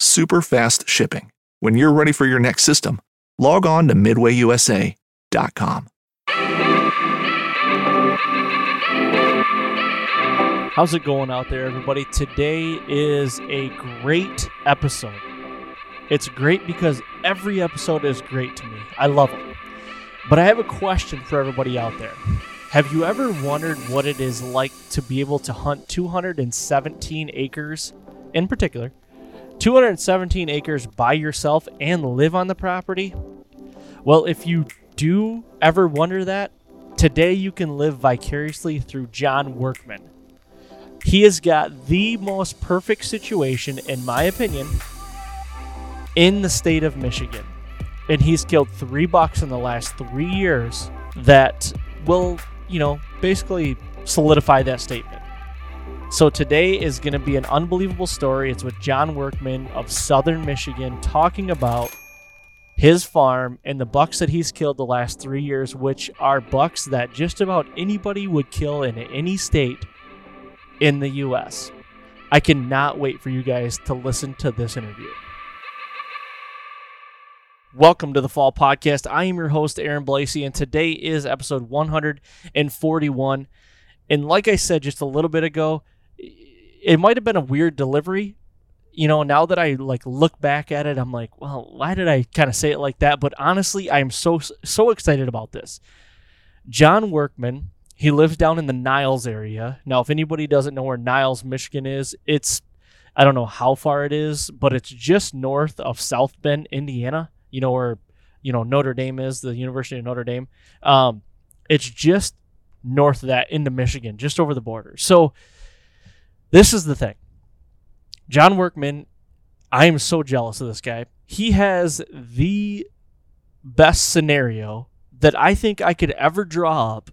super fast shipping. When you're ready for your next system, log on to midwayusa.com. How's it going out there, everybody? Today is a great episode. It's great because every episode is great to me. I love them. But I have a question for everybody out there. Have you ever wondered what it is like to be able to hunt 217 acres, in particular, 217 acres by yourself and live on the property? Well, if you do ever wonder that, today you can live vicariously through John Workman. He has got the most perfect situation, in my opinion, in the state of Michigan. And he's killed three bucks in the last three years that will, you know, basically solidify that statement. So today is going to be an unbelievable story. It's with John Workman of Southern Michigan talking about his farm and the bucks that he's killed the last three years, which are bucks that just about anybody would kill in any state in the US. I cannot wait for you guys to listen to this interview. Welcome to the Fall Podcast. I am your host, Aaron Blasey, and today is episode 141. And like I said just a little bit ago, it might have been a weird delivery. You know, now that I like look back at it, I'm like, well, why did I kind of say it like that? But honestly, I am so so excited about this. John Workman he lives down in the Niles area. Now, if anybody doesn't know where Niles, Michigan is, it's I don't know how far it is, but it's just north of South Bend, Indiana. You know where you know Notre Dame is, the University of Notre Dame. Um, it's just north of that into Michigan, just over the border. So this is the thing. John Workman, I am so jealous of this guy. He has the best scenario that I think I could ever draw up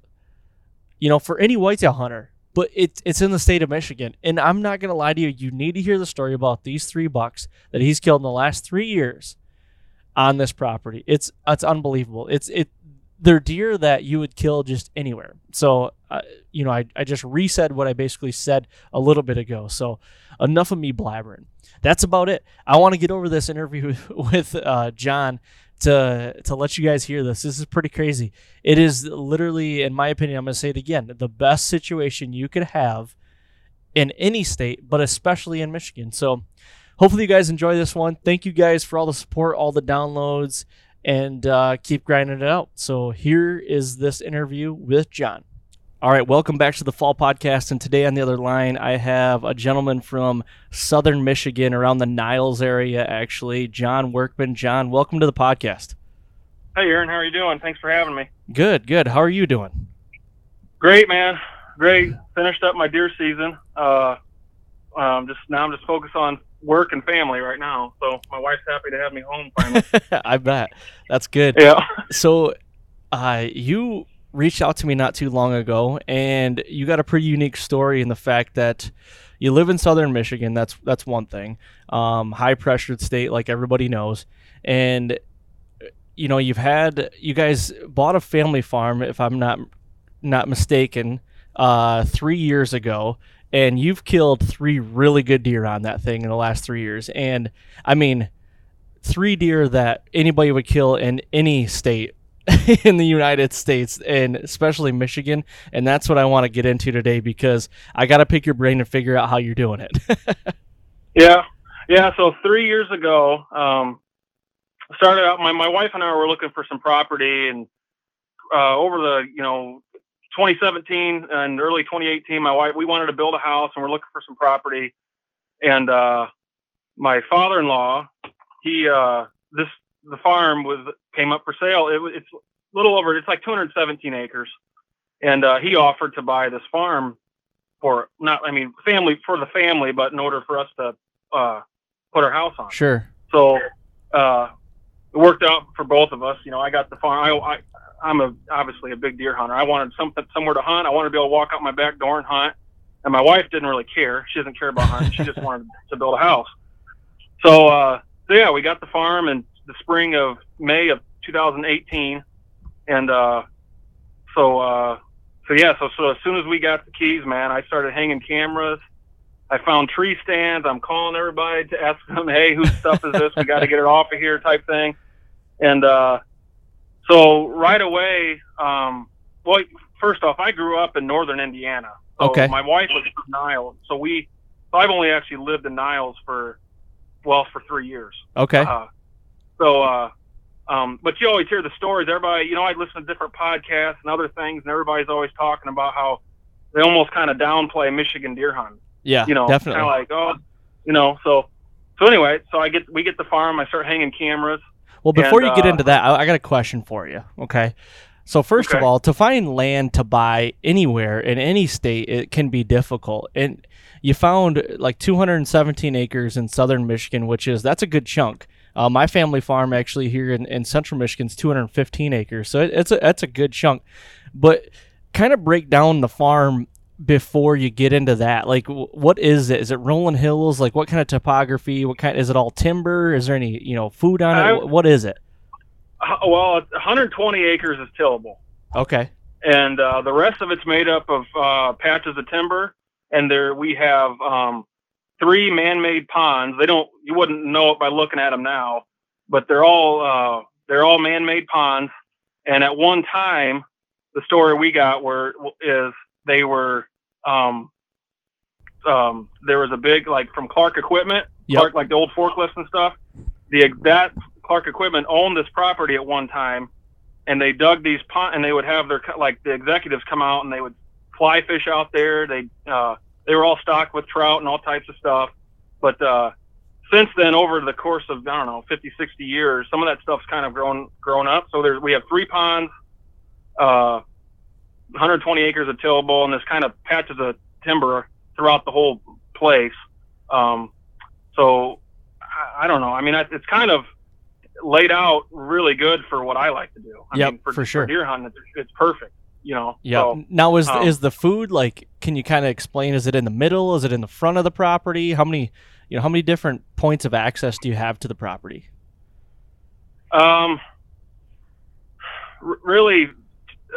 you know, for any whitetail hunter. But it, it's in the state of Michigan. And I'm not going to lie to you. You need to hear the story about these three bucks that he's killed in the last three years on this property. It's it's unbelievable. It's it they're deer that you would kill just anywhere. So, uh, you know, I, I just resaid what I basically said a little bit ago. So, enough of me blabbering. That's about it. I want to get over this interview with uh, John to to let you guys hear this. This is pretty crazy. It is literally, in my opinion, I'm going to say it again, the best situation you could have in any state, but especially in Michigan. So, hopefully, you guys enjoy this one. Thank you guys for all the support, all the downloads, and uh, keep grinding it out. So, here is this interview with John. All right, welcome back to the Fall Podcast. And today on the other line, I have a gentleman from southern Michigan, around the Niles area, actually, John Workman. John, welcome to the podcast. Hey, Aaron, how are you doing? Thanks for having me. Good, good. How are you doing? Great, man. Great. Finished up my deer season. Uh, um, just now, I'm just focused on work and family right now. So my wife's happy to have me home finally. I bet. That's good. Yeah. So, uh, you reached out to me not too long ago, and you got a pretty unique story in the fact that you live in southern Michigan. That's that's one thing. Um, high pressured state, like everybody knows, and you know you've had you guys bought a family farm, if I'm not not mistaken, uh, three years ago, and you've killed three really good deer on that thing in the last three years. And I mean, three deer that anybody would kill in any state in the United States and especially Michigan. And that's what I want to get into today because I got to pick your brain and figure out how you're doing it. yeah. Yeah, so three years ago, um, started out. My my wife and I were looking for some property, and uh, over the you know 2017 and early 2018, my wife we wanted to build a house, and we're looking for some property. And uh, my father-in-law, he uh, this the farm was came up for sale. It, it's a little over. It's like 217 acres, and uh, he offered to buy this farm for not. I mean, family for the family, but in order for us to uh, put our house on. Sure. So uh, it worked out for both of us. You know, I got the farm. I, I I'm a obviously a big deer hunter. I wanted something somewhere to hunt. I wanted to be able to walk out my back door and hunt. And my wife didn't really care. She doesn't care about hunting. She just wanted to build a house. So, uh, so yeah, we got the farm in the spring of May of 2018, and uh, so uh, so yeah, so so as soon as we got the keys, man, I started hanging cameras. I found tree stands. I'm calling everybody to ask them, hey, whose stuff is this? We got to get it off of here, type thing. And uh, so right away, um, well, first off, I grew up in northern Indiana. So Okay. My wife was from Niles, so we. So I've only actually lived in Niles for, well, for three years. Okay. Uh, so, uh, um, but you always hear the stories. Everybody, you know, I listen to different podcasts and other things, and everybody's always talking about how they almost kind of downplay Michigan deer hunting yeah. you know, definitely. kind of like, oh, you know, so, so anyway, so I get, we get the farm, I start hanging cameras. Well, before And, you get uh, into that, I, I got a question for you. Okay. So first of all, to find land to buy anywhere in any state, it can be difficult. And you found like 217 acres in southern Michigan, which is that's a good chunk. Uh, my family farm actually here in, in central Michigan is 215 acres, so it, it's a that's a good chunk. But kind of break down the farm before you get into that. Like, wh- what is it? Is it rolling hills? Like, what kind of topography? What kind? Is it all timber? Is there any you know food on it? I- what is it? Well, 120 acres is tillable, Okay. and uh, the rest of it's made up of uh, patches of timber. And there we have um, three man-made ponds. They don't, you wouldn't know it by looking at them now, but they're all uh, they're all man-made ponds. And at one time, the story we got were is they were um, um, there was a big like from Clark Equipment, Yep. Clark like the old forklifts and stuff. The that Clark Equipment owned this property at one time, and they dug these pond and they would have their like the executives come out and they would fly fish out there. They uh, they were all stocked with trout and all types of stuff. But uh, since then, over the course of I don't know 50, 60 years, some of that stuff's kind of grown grown up. So there's we have three ponds, uh, 120 acres of tillable, and this kind of patches of timber throughout the whole place. Um, so I, I don't know. I mean, it's kind of laid out really good for what I like to do. I Yep, mean, for, for sure. deer hunting, it's, it's perfect. You know. Yeah. So, now is um, is the food like? Can you kind of explain? Is it in the middle? Is it in the front of the property? How many, you know, how many different points of access do you have to the property? Um, really,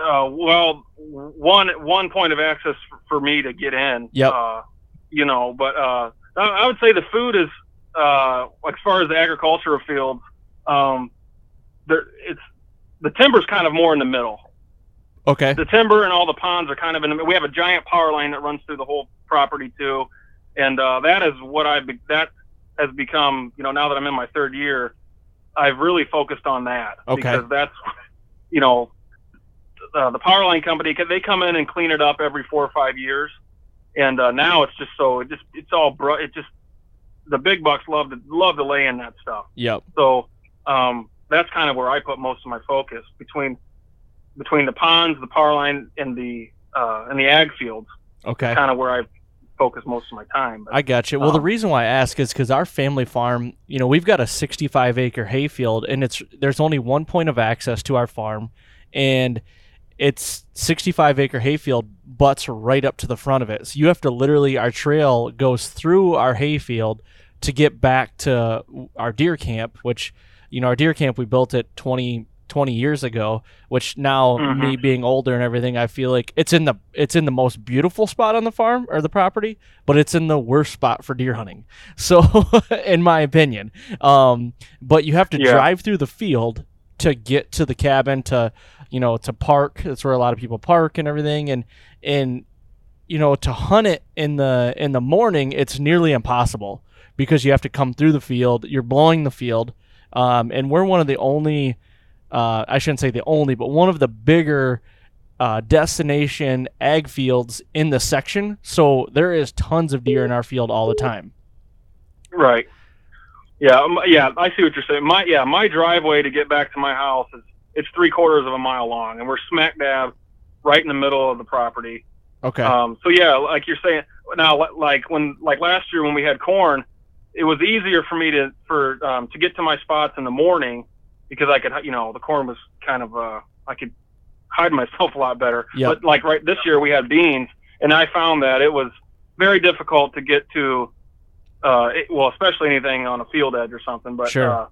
uh, well, one one point of access f- for me to get in. Yep. Uh, you know, but uh, I, I would say the food is uh, as far as the agricultural field. Um, there, it's the timber's kind of more in the middle. Okay. the timber and all the ponds are kind of in the. We have a giant power line that runs through the whole property too, and uh, that is what I that has become. You know, now that I'm in my third year, I've really focused on that Okay. because that's you know uh, the power line company they come in and clean it up every four or five years, and uh, now it's just so it just it's all bro. It just the big bucks love to love to lay in that stuff. Yep. So um, that's kind of where I put most of my focus between between the ponds, the power line, and the uh, and the ag fields. Okay. Kind of where I focus most of my time. But, I got you. Well, the Um, reason why I ask is because our family farm, you know, we've got a 65 acre hayfield, and it's there's only one point of access to our farm, and it's 65 acre hayfield butts right up to the front of it. So you have to literally our trail goes through our hayfield to get back to our deer camp, which you know our deer camp we built it 20 20 years ago which now Mhm. me being older and everything i feel like it's in the it's in the most beautiful spot on the farm or the property but it's in the worst spot for deer hunting so in my opinion um but you have to Yeah. drive through the field to get to the cabin to you know to park that's where a lot of people park and everything and and you know to hunt it in the in the morning it's nearly impossible because you have to come through the field. You're blowing the field, um, and we're one of the only. Uh, I shouldn't say the only, but one of the bigger uh, destination ag fields in the section. So there is tons of deer in our field all the time. Right. Yeah, um, yeah, I see what you're saying. My yeah, my driveway to get back to my house is it's three quarters of a mile long, and we're smack dab right in the middle of the property. Okay. Um, so yeah, like you're saying now, like when like last year when we had corn, it was easier for me to for um, to get to my spots in the morning because I could you know the corn was kind of uh, I could hide myself a lot better. Yep. But like right this year we had beans, and I found that it was very difficult to get to. Uh, it, well, especially anything on a field edge or something, but Sure. uh,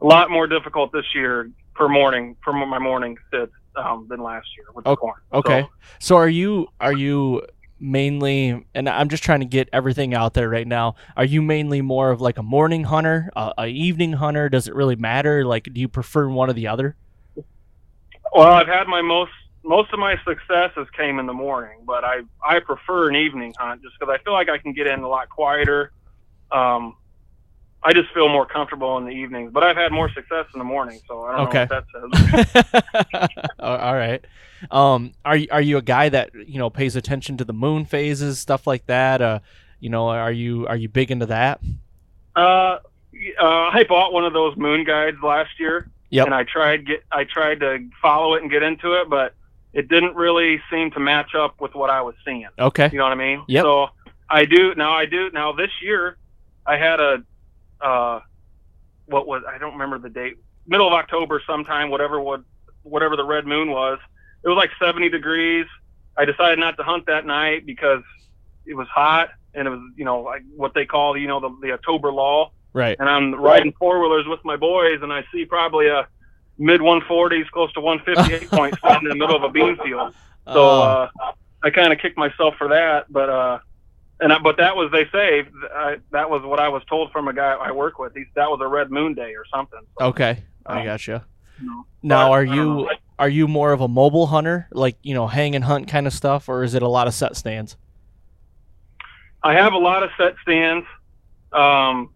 a lot more difficult this year per morning for my morning sits um, than last year with the corn. Okay. So, So are you are you mainly and I'm just trying to get everything out there right now. Are you mainly more of like a morning hunter, a, a evening hunter? Does it really matter? Like do you prefer one or the other? Well, I've had my most most of my successes came in the morning, but I I prefer an evening hunt just because I feel like I can get in a lot quieter. Um, I just feel more comfortable in the evenings, but I've had more success in the morning, so I don't Okay. know what that says. all right. Um are you are you a guy that, you know, pays attention to the moon phases, stuff like that? Uh you know, are you are you big into that? uh, uh, I bought one of those moon guides last year, Yep. and I tried get I tried to follow it and get into it, but it didn't really seem to match up with what I was seeing. Okay. You know what I mean? Yep. So I do now. I do now. This year, I had a uh, what was I don't remember the date. Middle of October, sometime, whatever what whatever the red moon was. It was like 70 degrees. I decided not to hunt that night because it was hot and it was you know like what they call you know the, the October lull. Right. And I'm riding four wheelers with my boys, and I see probably a mid 140s, close to 158 point standing in the middle of a bean field. So Oh, uh, I kind of kicked myself for that, but uh, and I, but that was they say I, that was what I was told from a guy I work with. He, that was a red moon day or something. So, okay. I um, gotcha. no. Now, But, are you are you more of a mobile hunter, like you know, hang and hunt kind of stuff, or is it a lot of set stands? I have a lot of set stands. Um,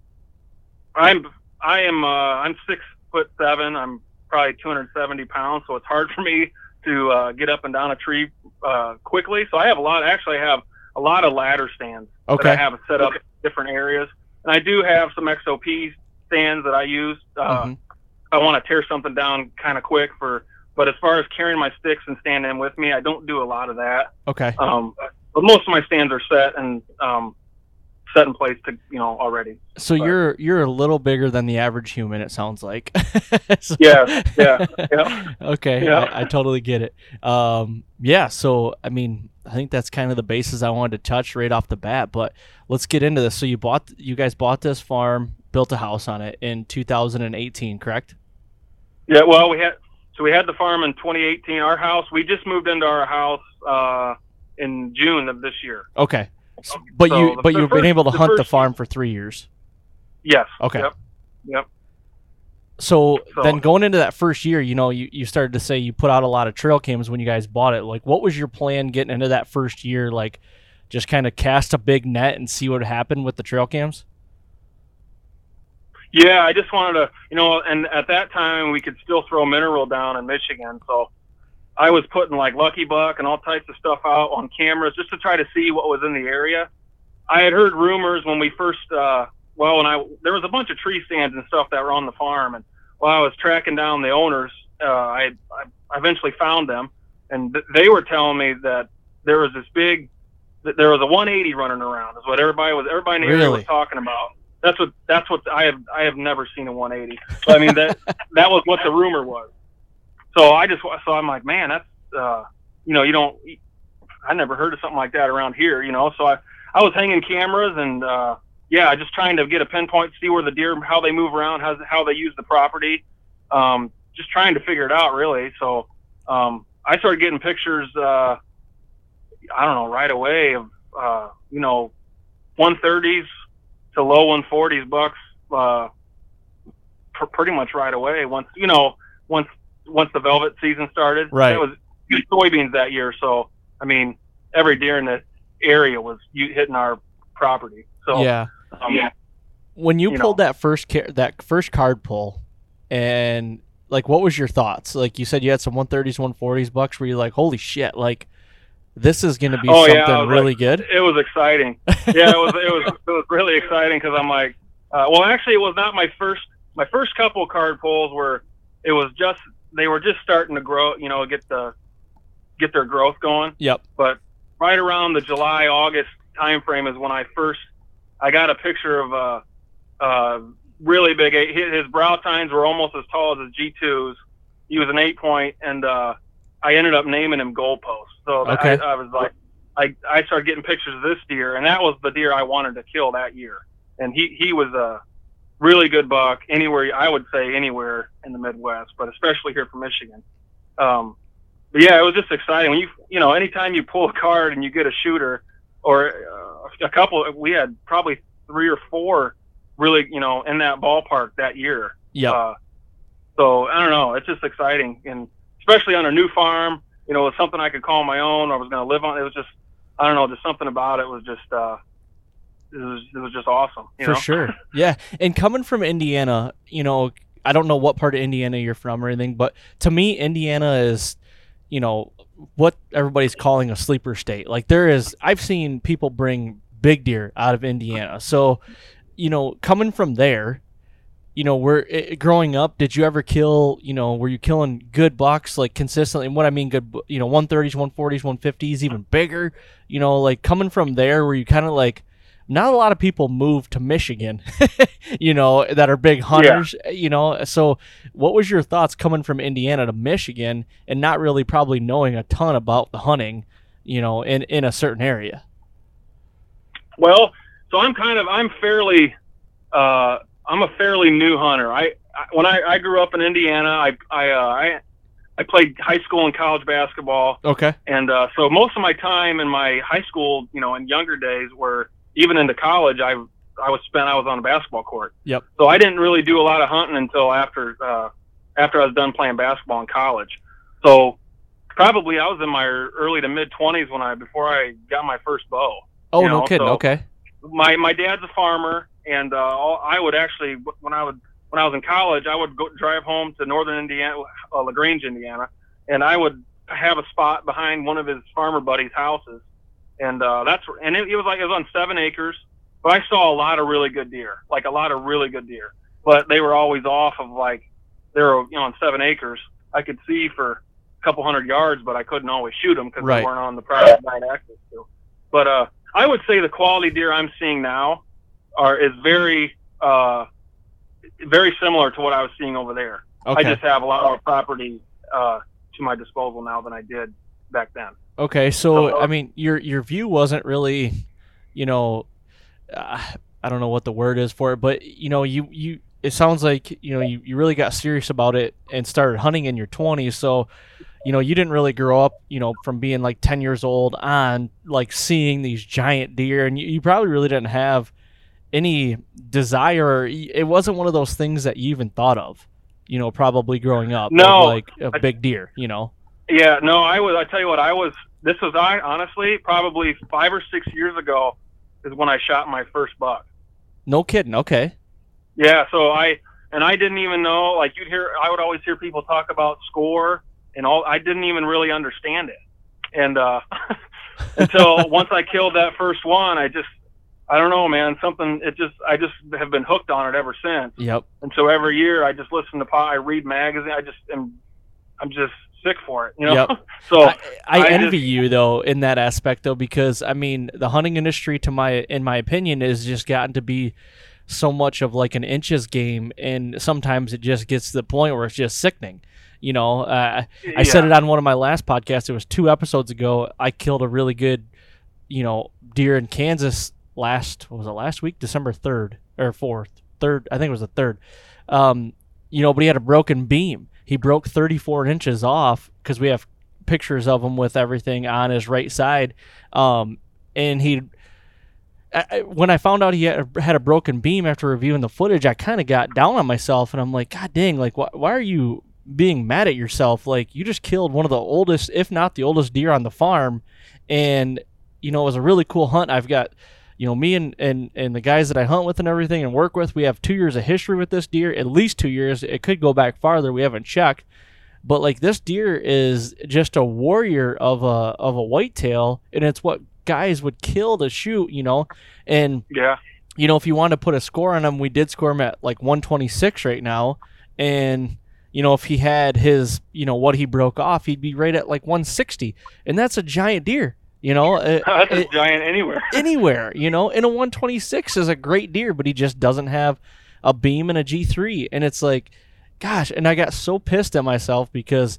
I'm I am uh, I'm six foot seven. I'm probably 270 pounds, so it's hard for me to uh, get up and down a tree uh, quickly. So I have a lot. Actually, I have a lot of ladder stands Okay. that I have set up in different areas, and I do have some XOP stands that I use. Uh, Mhm. I want to tear something down kind of quick for. But as far as carrying my sticks and standing with me, I don't do a lot of that. Okay. Um, but most of my stands are set and um, set in place to you know already. So but- you're you're a little bigger than the average human. It sounds like. So- Yeah, yeah, yeah. okay. Yeah. I, I totally get it. Um, yeah. So I mean, I think that's kind of the basis I wanted to touch right off the bat. But let's get into this. So you bought you guys bought this farm, built a house on it in 2018, correct? Yeah, well, we had so we had the farm in 2018. Our house, we just moved into our house uh, in June of this year. Okay. But So you but you've been able to the hunt the farm for three years. Yes. Okay. Yep. Yep. So, So- then going into that first year, you know, you, you started to say you put out a lot of trail cams when you guys bought it. Like, what was your plan getting into that first year? Like, just kind of cast a big net and see what happened with the trail cams? Yeah, I just wanted to, you know, and at that time we could still throw mineral down in Michigan, so I was putting like Lucky Buck and all types of stuff out on cameras just to try to see what was in the area. I had heard rumors when we first, uh, well, when I there was a bunch of tree stands and stuff that were on the farm, and while I was tracking down the owners, uh, I, I eventually found them, and th- they were telling me that there was this big, that there was a 180 running around. Is what everybody was, everybody in the area was talking about. That's what that's what I have I have never seen a 180. So I mean that that was what the rumor was. So I just so I'm like, man, that's uh, you know, you don't. I never heard of something like that around here, you know. So I I was hanging cameras and uh, yeah, just trying to get a pinpoint, see where the deer, how they move around, how how they use the property, um, just trying to figure it out really. So um, I started getting pictures. Uh, I don't know right away of uh, you know 130s to low 140s bucks uh, pr- pretty much right away. Once you know once once the velvet season started, Right. It was soybeans that year, so I mean every deer in the area was hitting our property. So yeah. um, when you, you pulled know. that first ca- that first card pull, and like, what was your thoughts? Like you said, you had some 130s, 140s bucks. Were you like, holy shit, like this is going to be Oh, something I was really like- good? It was exciting. Yeah, it was it was it was really exciting because I'm like, uh, well, actually, it was not my first. My first couple card pulls were, it was just they were just starting to grow. You know, get the get their growth going. Yep. But right around the July August time frame is when I first I got a picture of a, uh really big. eight- His his brow tines were almost as tall as his G2s. He was an eight point, and uh, I ended up naming him Goalpost. So Okay. I, I was like, I I started getting pictures of this deer, and that was the deer I wanted to kill that year. And he he was a really good buck anywhere I would say anywhere in the Midwest, but especially here from Michigan. Um, but yeah, it was just exciting when you you know anytime you pull a card and you get a shooter or uh, a couple. We had probably three or four really you know in that ballpark that year. Yeah. Uh, so I don't know. It's just exciting, and especially on a new farm. You know, it's something I could call my own. I was going to live on. It was just I don't know. Just something about it was just uh, it was it was just awesome. You for know? sure. Yeah, and coming from Indiana, you know, I don't know what part of Indiana you're from or anything, but to me, Indiana is, you know, what everybody's calling a sleeper state. Like there is, I've seen people bring big deer out of Indiana. So, you know, coming from there, you know, were eh, growing up, did you ever kill? You know, were you killing good bucks like consistently? And what I mean, good, you know, one thirties, one forties, one fifties, even bigger. You know, like coming from there, were you kind of like not a lot of people move to Michigan, you know, that are big hunters, you know. So, what was your thoughts coming from Indiana to Michigan and not really probably knowing a ton about the hunting, you know, in in a certain area? Well, so I'm kind of I'm fairly uh, I'm a fairly new hunter. I, I when I, I grew up in Indiana, I I, uh, I I played high school and college basketball, Okay. and uh, so most of my time in my high school, you know, in younger days, were even into college. I I was spent I was on a basketball court. Yep. So I didn't really do a lot of hunting until after uh, after I was done playing basketball in college. So probably I was in my early to mid twenties when I before I got my first bow Oh You no kidding. so- okay. my my dad's a farmer, and uh, I would actually when I would when I was in college, I would go drive home to northern Indiana, uh, Lagrange, Indiana, and I would have a spot behind one of his farmer buddies' houses, and uh, that's and it, it was like it was on seven acres, but I saw a lot of really good deer, like a lot of really good deer, but they were always off of like they were you know on seven acres. I could see for a couple hundred yards, but I couldn't always shoot them because Right. they weren't on the private night access to. But uh, I would say the quality deer I'm seeing now are is very uh, very similar to what I was seeing over there. Okay. I just have a lot more property uh, to my disposal now than I did back then. Okay, so So- I mean, your your view wasn't really, you know, uh, I don't know what the word is for it, but you know, you you it sounds like you know you, you really got serious about it and started hunting in your twenties. So, you know, you didn't really grow up, you know, from being like ten years old on like seeing these giant deer, and you, you probably really didn't have any desire. It wasn't one of those things that you even thought of, you know, probably growing up. No. like a big deer, you know. Yeah, no, I was. I tell you what, I was. This was I honestly probably five or six years ago is when I shot my first buck. No kidding. Okay. Yeah, so I and I didn't even know. Like you'd hear, I would always hear people talk about score and all. I didn't even really understand it, and uh, until once I killed that first one, I just, I don't know, man. Something. It just, I just have been hooked on it ever since. Yep. And so every year, I just listen to I read magazine. I just am, I'm just sick for it. You know. Yep. so I, I, I envy just- you though in that aspect though because I mean the hunting industry to my in my opinion is just gotten to be so much of like an inches game and sometimes it just gets to the point where it's just sickening. You know, uh, I said it on one of my last podcasts. It was two episodes ago. I killed a really good, you know, deer in Kansas last what was it last week, December third or fourth, third. I think it was the third. Um, you know, but he had a broken beam. He broke 34 inches off because we have pictures of him with everything on his right side. Um, and he, I, when I found out he had a, had a broken beam after reviewing the footage, I kind of got down on myself, and I'm like, God dang, like why, why are you being mad at yourself? Like you just killed one of the oldest, if not the oldest deer on the farm, and you know it was a really cool hunt. I've got, you know, me and, and and the guys that I hunt with and everything and work with, we have two years of history with this deer, at least two years. It could go back farther. We haven't checked, but like this deer is just a warrior of a of a whitetail, and it's what guys would kill to shoot, you know, and Yeah. you know, if you want to put a score on him, we did score him at like 126 right now. And, you know, if he had his, you know, what he broke off, he'd be right at like 160. And that's a giant deer, you know, uh, That's a it- giant anywhere. anywhere, you know, and a 126 is a great deer, but he just doesn't have a beam and a G3. And it's like, gosh, and I got so pissed at myself because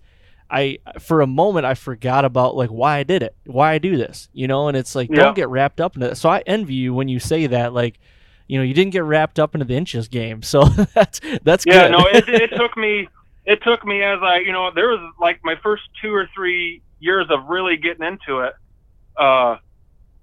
I, for a moment, I forgot about like why I did it, why I do this, you know, and it's like, Yeah. don't get wrapped up in it. So I envy you when you say that, like, you know, you didn't get wrapped up into the inches game. So that's, that's Yeah, good. no, it, it took me. It took me as I, you know, there was like my first two or three years of really getting into it. Uh,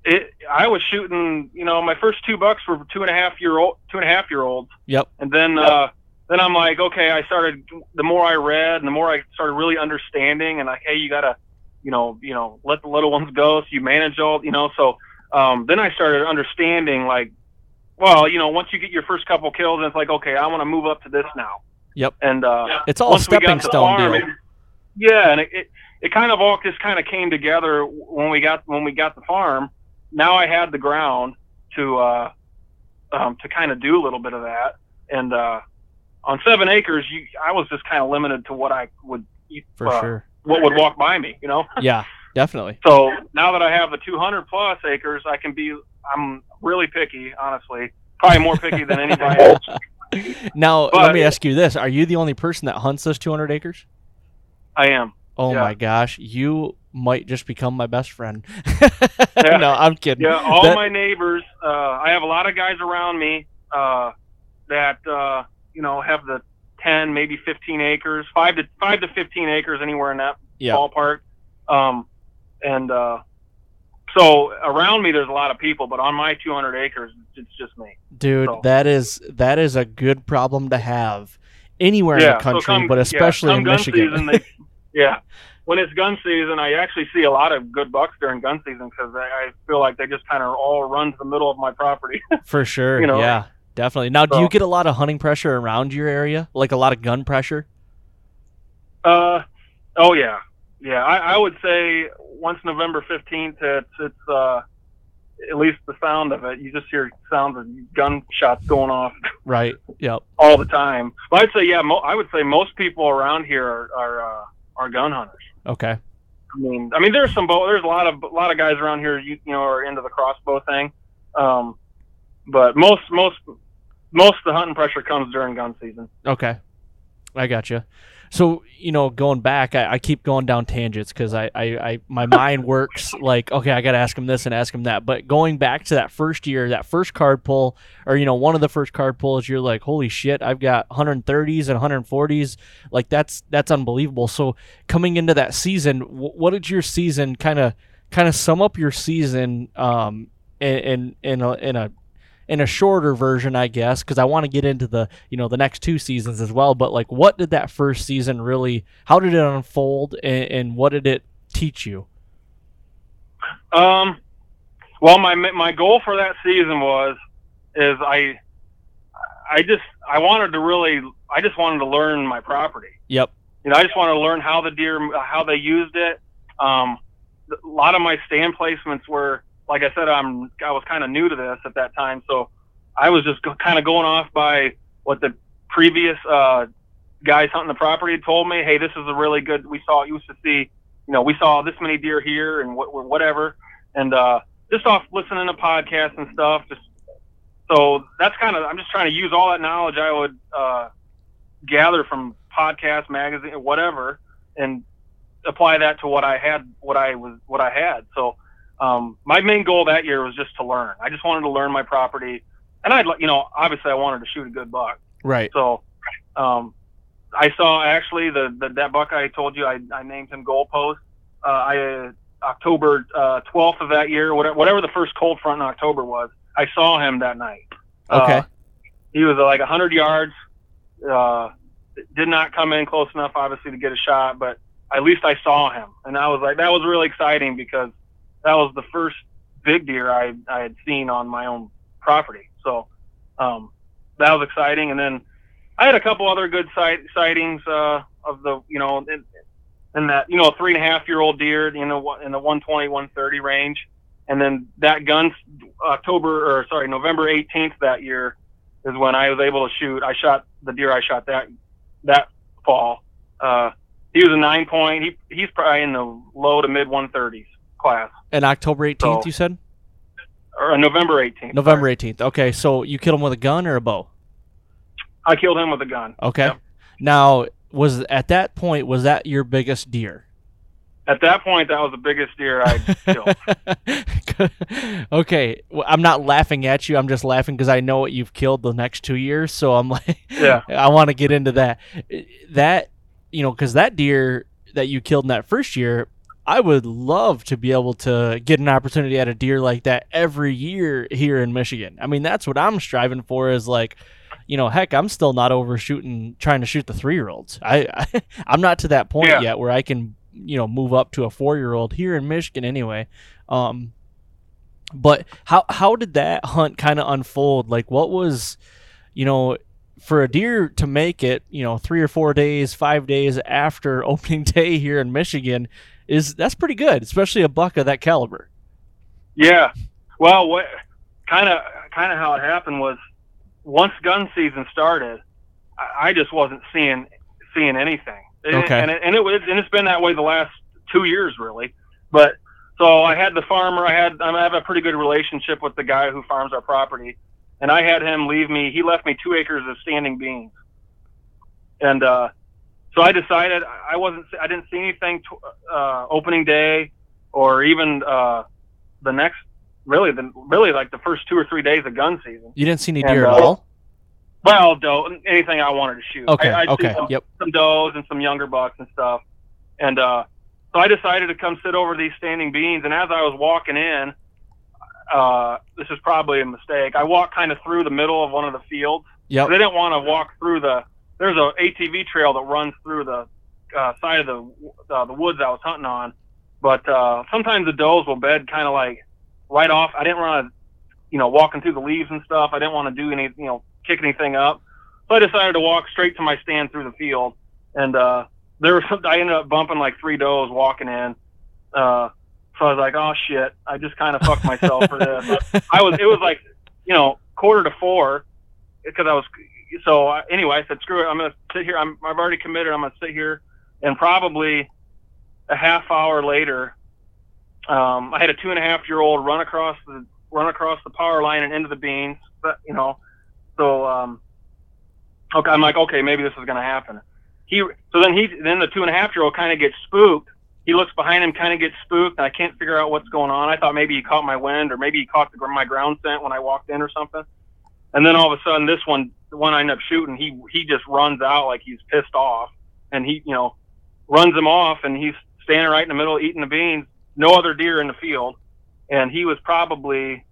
it I was shooting, you know, my first two bucks were two and a half year old, two and a half year olds, yep. and then uh, then I'm like, okay, I started. The more I read, and the more I started really understanding, and like, hey, you gotta, you know, you know, let the little ones go, so you manage all, you know. So um, then I started understanding, like, well, you know, once you get your first couple kills, it's like, okay, I want to move up to this now. Yep. And uh, It's all a once we got stepping stone farm, deal. it- yeah, and it, it it kind of all just kind of came together when we got when we got the farm. Now I had the ground to uh, um, to kind of do a little bit of that, and uh, on seven acres, you I was just kind of limited to what I would eat, For uh, sure. what would walk by me, you know. Yeah, definitely. So now that I have the 200 plus acres, I can be. I'm really picky, honestly. Probably more picky than anybody else. Now, let me ask you this. Are you the only person that hunts those 200 acres? I am. Oh Yeah. my gosh, you might just become my best friend. Yeah. no, I'm kidding. Yeah, all That- my neighbors. Uh, I have a lot of guys around me uh, that uh, you know have the 10, maybe 15 acres, five to five to 15 acres, anywhere in that yeah, ballpark. Um, and uh, so around me, there's a lot of people, but on my 200 acres, it's just me. dude, so- that is that is a good problem to have anywhere in the country, so come, but yeah, especially come in Michigan. Season, they, yeah, when it's gun season, I actually see a lot of good bucks during gun season because I, I feel like they just kind of all run to the middle of my property. For sure. you know. yeah, definitely. Now, do you get a lot of hunting pressure around your area? Like a lot of gun pressure? Uh, oh yeah, yeah. I, I would say once November fifteenth, it's it's uh, at least the sound of it. You just hear sounds of gunshots going off Right. Yep. all the time. But I'd say yeah. Mo- I would say most people around here are are uh, are gun hunters. Okay. I mean, I mean, there's some bow. There's a lot of a lot of guys around here, you, you know, are into the crossbow thing. Um, but most most most of the hunting pressure comes during gun season. Okay. I got you. So you know, going back, I, I keep going down tangents because I, I, I, my mind works like, okay, I got to ask him this and ask him that. But going back to that first year, that first card pull, or you know, one of the first card pulls, you're like, holy shit, I've got 130s and 140s. Like that's that's unbelievable. So coming into that season, wh- what did your season kind of kind of sum up your season um, in in in a, in a in a shorter version, I guess, because I want to get into the you know the next two seasons as well. But like, what did that first season really? How did it unfold, and, and what did it teach you? Um, well, my my goal for that season was is I I just I wanted to really I just wanted to learn my property. Yep. You know, I just wanted to learn how the deer how they used it. Um, a lot of my stand placements were like I said I'm I was kind of new to this at that time, so I was just kind of going off by what the previous uh, guys hunting the property had told me. Hey, this is a really good. We saw used to see, you know, we saw this many deer here and what whatever, and uh, just off listening to podcasts and stuff. Just so that's kind of I'm just trying to use all that knowledge I would uh, gather from podcasts, magazine, whatever, and apply that to what I had, what I was, what I had. So um, my main goal that year was just to learn. I just wanted to learn my property, and I'd, you know, obviously I wanted to shoot a good buck. Right. So um, I saw actually the, the that buck I told you I, I named him Goalpost. Uh, I uh, October uh, 12th of that year, whatever, whatever the first cold front in October was, I saw him that night. Okay. Uh, he was uh, like 100 yards. Uh, did not come in close enough, obviously, to get a shot, but at least I saw him, and I was like, that was really exciting because that was the first big deer I I had seen on my own property. So um, that was exciting. And then I had a couple other good sight, sightings uh, of the you know in, in that you know three and a half year old deer you know in the 120 130 range. And then that gun October or sorry November 18th that year is when I was able to shoot. I shot the deer I shot that that fall. Uh, he was a nine point. He he's probably in the low to mid 130s class. And October 18th, so, you said? Or uh, November 18th. November 18th. Okay, so you killed him with a gun or a bow? I killed him with a gun. Okay. Yep. Now, was at that point was that your biggest deer? At that point, that was the biggest deer I killed. okay, well, I'm not laughing at you. I'm just laughing because I know what you've killed the next two years. So I'm like, yeah, I want to get into that. That you know, because that deer that you killed in that first year, I would love to be able to get an opportunity at a deer like that every year here in Michigan. I mean, that's what I'm striving for. Is like, you know, heck, I'm still not overshooting trying to shoot the three year olds. I, I am not to that point yeah. yet where I can you know move up to a four year old here in Michigan anyway. Um, but how how did that hunt kind of unfold? Like, what was, you know, for a deer to make it, you know, three or four days, five days after opening day here in Michigan, is that's pretty good, especially a buck of that caliber. Yeah, well, what kind of kind of how it happened was once gun season started, I, I just wasn't seeing seeing anything. Okay. And it, and it was and it's been that way the last two years really, but so I had the farmer. I had I have a pretty good relationship with the guy who farms our property, and I had him leave me. He left me two acres of standing beans, and uh, so I decided I wasn't. I didn't see anything to, uh, opening day, or even uh, the next. Really, the really like the first two or three days of gun season. You didn't see any deer and, at uh, all. Well, doe, anything I wanted to shoot. Okay. I, okay. Some, yep. Some does and some younger bucks and stuff, and uh, so I decided to come sit over these standing beans. And as I was walking in, uh, this is probably a mistake. I walked kind of through the middle of one of the fields. Yeah. I didn't want to walk through the. There's a ATV trail that runs through the uh, side of the uh, the woods I was hunting on, but uh, sometimes the does will bed kind of like right off. I didn't want to, you know, walking through the leaves and stuff. I didn't want to do any, you know, kick anything up. So I decided to walk straight to my stand through the field, and uh, there was some, I ended up bumping like three does walking in. Uh, so I was like, oh shit, I just kind of fucked myself for this. I was, it was like, you know, quarter to four, because I was. So I, anyway, I said, screw it, I'm gonna sit here. I'm, I've already committed. I'm gonna sit here, and probably a half hour later, um, I had a two and a half year old run across the run across the power line and into the beans. But you know, so um, okay, I'm like, okay, maybe this is going to happen. He so then he then the two and a half year old kind of gets spooked. He looks behind him, kind of gets spooked, and I can't figure out what's going on. I thought maybe he caught my wind, or maybe he caught the, my ground scent when I walked in, or something. And then all of a sudden, this one, the one I end up shooting, he he just runs out like he's pissed off, and he you know runs him off, and he's standing right in the middle eating the beans. No other deer in the field, and he was probably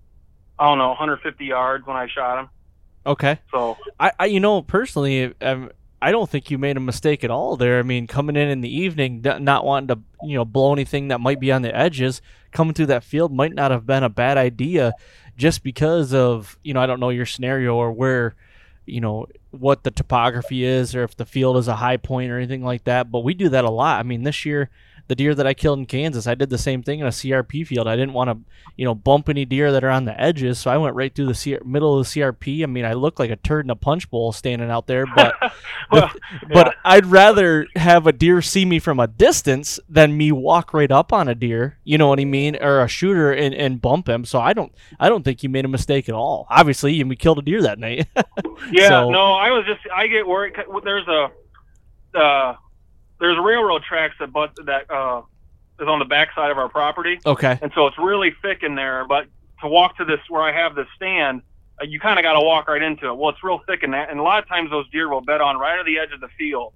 I don't know 150 yards when I shot him. Okay. So I, I you know, personally, um, I don't think you made a mistake at all there. I mean, coming in in the evening, not wanting to, you know, blow anything that might be on the edges, coming through that field might not have been a bad idea, just because of, you know, I don't know your scenario or where, you know, what the topography is or if the field is a high point or anything like that. But we do that a lot. I mean, this year the deer that I killed in Kansas, I did the same thing in a CRP field. I didn't want to, you know, bump any deer that are on the edges, so I went right through the C- middle of the CRP. I mean, I looked like a turd in a punch bowl standing out there, but well, yeah. but I'd rather have a deer see me from a distance than me walk right up on a deer. You know what I mean? Or a shooter and, and bump him. So I don't I don't think you made a mistake at all. Obviously, and we killed a deer that night. yeah, so, no, I was just I get worried. There's a uh, there's railroad tracks that but that uh, is on the backside of our property. Okay. And so it's really thick in there. But to walk to this where I have this stand, uh, you kind of got to walk right into it. Well, it's real thick in that, and a lot of times those deer will bed on right at the edge of the field,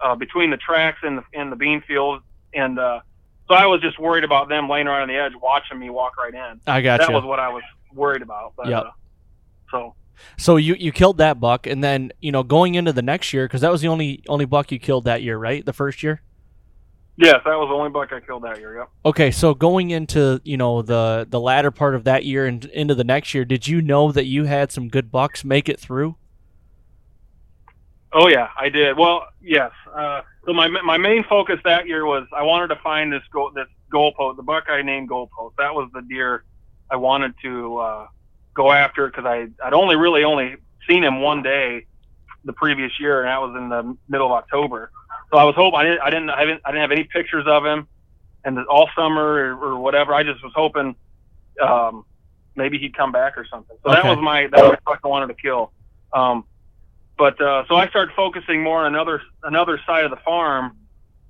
uh, between the tracks and the in the bean field. And uh, so I was just worried about them laying right on the edge, watching me walk right in. I got That you. was what I was worried about. But, yep. Uh, so so you you killed that buck, and then you know going into the next year because that was the only only buck you killed that year, right? The first year. Yes, that was the only buck I killed that year. Yep. Okay, so going into you know the the latter part of that year and into the next year, did you know that you had some good bucks make it through? Oh yeah, I did. Well, yes. Uh, so my my main focus that year was I wanted to find this goal this goalpost, the buck I named goalpost. That was the deer I wanted to uh, go after because I I'd only really only seen him one day the previous year, and that was in the middle of October. So I was hoping I didn't I didn't I didn't, I didn't have any pictures of him, and all summer or, or whatever. I just was hoping um, maybe he'd come back or something. So Okay. that was my that was buck I wanted to kill. Um, but uh, so I started focusing more on another another side of the farm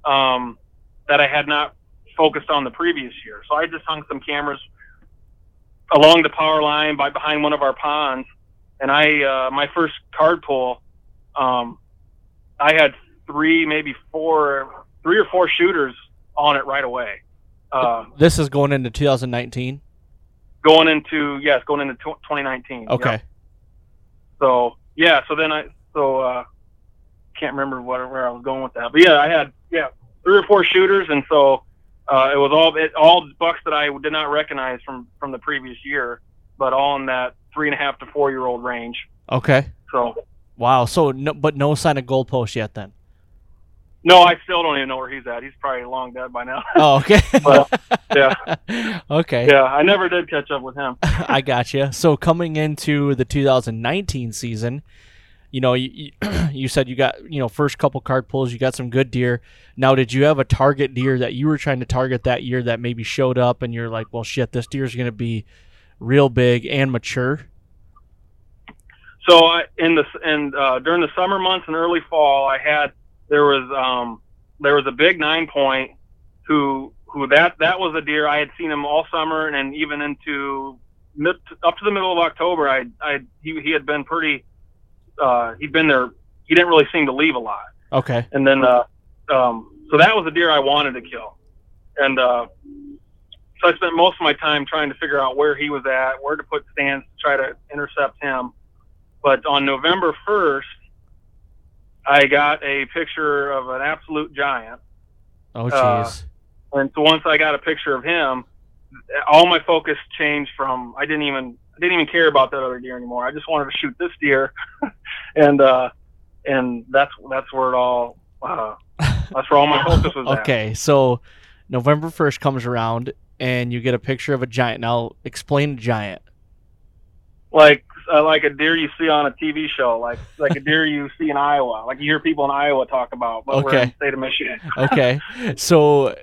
um, that I had not focused on the previous year. So I just hung some cameras along the power line by behind one of our ponds, and I uh, my first card pull, um, I had three, maybe four, three or four shooters on it right away. Uh, This is going into 2019. going into yes, going into 2019. Okay. Yep. So yeah, so then I so uh, can't remember what, where I was going with that, but yeah, I had yeah three or four shooters, and so uh, it was all it, all bucks that I did not recognize from from the previous year, but all in that three and a half to four year old range. Okay. So Wow. So no, but no sign of goalpost yet then. no, I still don't even know where he's at. He's probably long dead by now. Oh, okay. Well, yeah. okay. yeah, I never did catch up with him. I got you. So coming into the 2019 season, you know, you, you said you got you know first couple card pulls, you got some good deer. Now, did you have a target deer that you were trying to target that year that maybe showed up, and you're like, well, shit, this deer's gonna be real big and mature? So I, in the and uh, during the summer months and early fall, I had there was um, there was a big nine point who who that that was a deer I had seen him all summer and even into mid, up to the middle of October. I I he he had been pretty uh, he'd been there. He didn't really seem to leave a lot. Okay. And then, uh, um, so that was a deer I wanted to kill. And, uh, so I spent most of my time trying to figure out where he was at, where to put stands to try to intercept him. But on November 1st, I got a picture of an absolute giant. Oh, Uh, jeez. And so once I got a picture of him, all my focus changed from I didn't even I didn't even care about that other deer anymore. I just wanted to shoot this deer, and uh, and that's that's where it all uh, that's where all my focus was at. okay. So November 1st comes around, and you get a picture of a giant. Now, explain a giant. Like uh, like a deer you see on a TV show, like like a deer you see in Iowa, like you hear people in Iowa talk about, but we're in Okay. the state of Michigan. Okay. so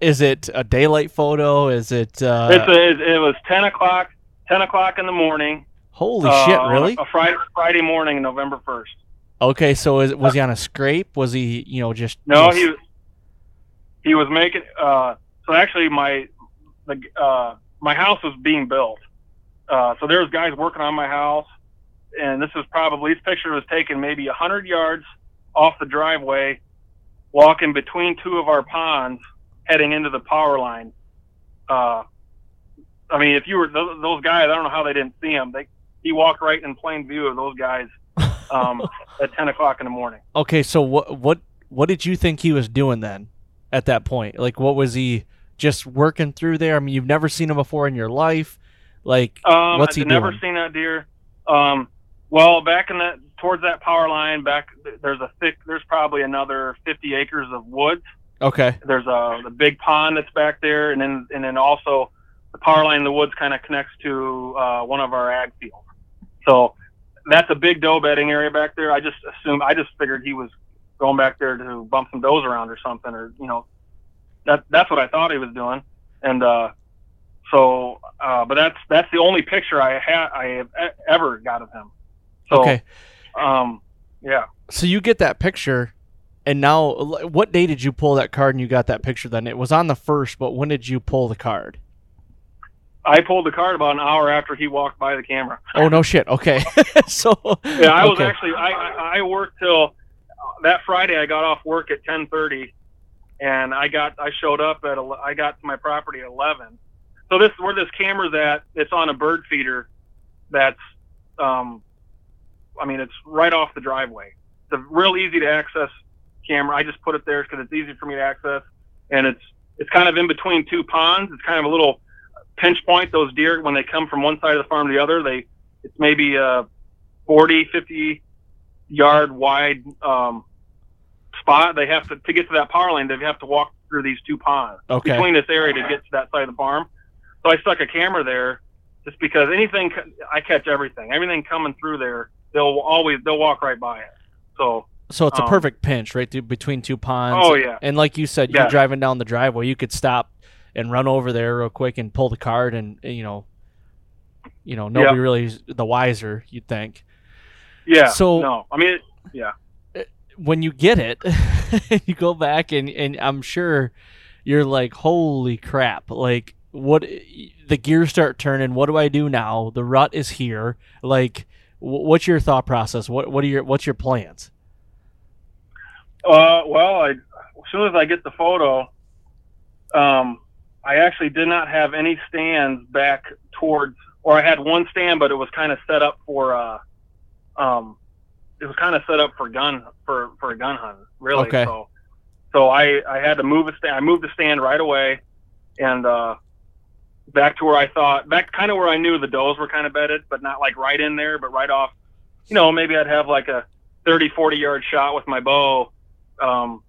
is it a daylight photo? Is it? Uh, it's a, it, it was ten o'clock, ten o'clock in the morning. Holy uh, shit! Really? A Friday Friday morning, November first. Okay, so is, was he on a scrape? Was he, you know, just No, just- he was he was making. Uh, so actually, my the uh, my house was being built. Uh, so there was guys working on my house, and this was probably this picture was taken maybe a hundred yards off the driveway, walking between two of our ponds, heading into the power line. Uh, I mean, if you were those, those guys, I don't know how they didn't see him. They he walked right in plain view of those guys um, at ten o'clock in the morning. Okay, so what what what did you think he was doing then? At that point, like, what was he just working through there? I mean, you've never seen him before in your life. Like, Um, What's he I've never doing? seen that deer. Um, well, back in that towards that power line, back there's a thick. There's probably another 50 acres of woods. okay, There's a the big pond that's back there, and then and then also the power line in the woods kind of connects to uh, one of our ag fields. So that's a big doe bedding area back there. I just assumed. I just figured he was going back there to bump some does around or something, or you know, that that's what I thought he was doing. And uh, so, uh, but that's that's the only picture I had I have ever got of him. So, okay. um, yeah. So you get that picture, and now, what day did you pull that card and you got that picture? Then it was on the first, but when did you pull the card? I pulled the card about an hour after he walked by the camera. Oh no, shit. Okay, so Yeah, I was okay. actually I, I I worked till that Friday. I got off work at ten thirty, and I got I showed up at I got to my property at eleven. So this where this camera's at. It's on a bird feeder. That's um, I mean it's right off the driveway. It's a real easy to access camera. I just put it there because it's easy for me to access. and it's it's kind of in between two ponds. It's kind of a little pinch point. Those deer when they come from one side of the farm to the other, they it's maybe a 40, 50 yard wide um, spot. They have to to get to that power line. They have to walk through these two ponds Okay. between this area to get to that side of the farm. So I stuck a camera there just because anything I catch everything, everything coming through there, they'll always they'll walk right by it. So So it's a Um, perfect pinch right through, between two ponds. Oh, yeah. And like you said, Yeah. you're driving down the driveway. You could stop and run over there real quick and pull the card, and you know, you know, nobody really is the wiser. You'd think. yeah, So- no, I mean it, when you get it, you go back and and I'm sure you're like, holy crap! Like what? The gears start turning. What do I do now? The rut is here. Like, what's your thought process? What what are your what's your plans? Uh, well, I, as soon as I get the photo, um, I actually did not have any stands back towards, or I had one stand, but it was kind of set up for, uh, um, it was kind of set up for gun for for a gun hunt, really. Okay. So, so I I had to move a stand. I moved the stand right away, and uh, back to where I thought, back kind of where I knew the does were kind of bedded, but not like right in there, but right off. You know, maybe I'd have like a 30, 40 yard shot with my bow um,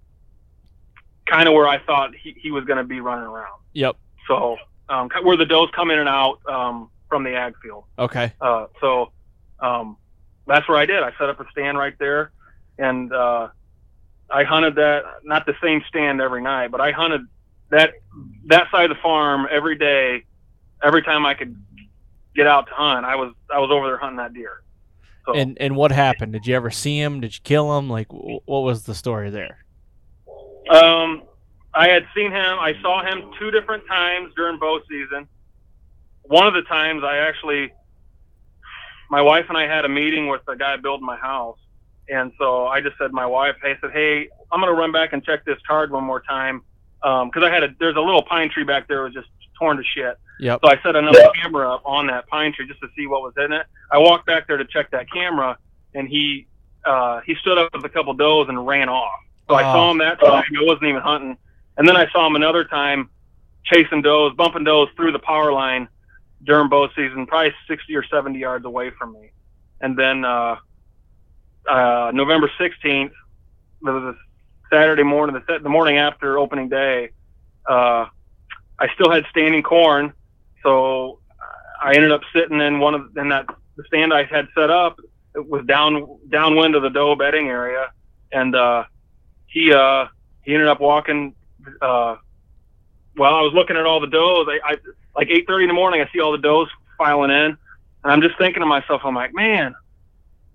kind of where I thought he, he was going to be running around. Yep. So um, where the does come in and out um, from the ag field. Okay. Uh, so um, that's where I did. I set up a stand right there, and uh, I hunted that. Not the same stand every night, but I hunted that that side of the farm every day. Every time I could get out to hunt, I was I was over there hunting that deer. So, And and what happened? Did you ever see him? Did you kill him? Like, what was the story there? Um, I had seen him. I saw him two different times during bow season. One of the times, I actually, my wife and I had a meeting with the guy building my house, and so I just said to my wife, "Hey, I said, hey, I'm gonna run back and check this card one more time, because I had a there's a little pine tree back there that was just torn to shit. Yep. So I set another camera up on that pine tree just to see what was in it. I walked back there to check that camera, and he uh, he stood up with a couple does and ran off. So I Oh. saw him that time. I wasn't even hunting, and then I saw him another time chasing does, bumping does through the power line during bow season, probably 60 or 70 yards away from me. And then uh, uh, November 16th, there was a Saturday morning, the, the morning after opening day. Uh, I still had standing corn, so I ended up sitting in one of in that the stand I had set up. It was down downwind of the doe bedding area, and uh, he uh, he ended up walking. Uh, while I was looking at all the does, I, I like 8:30 in the morning. I see all the does filing in, and I'm just thinking to myself, I'm like, man,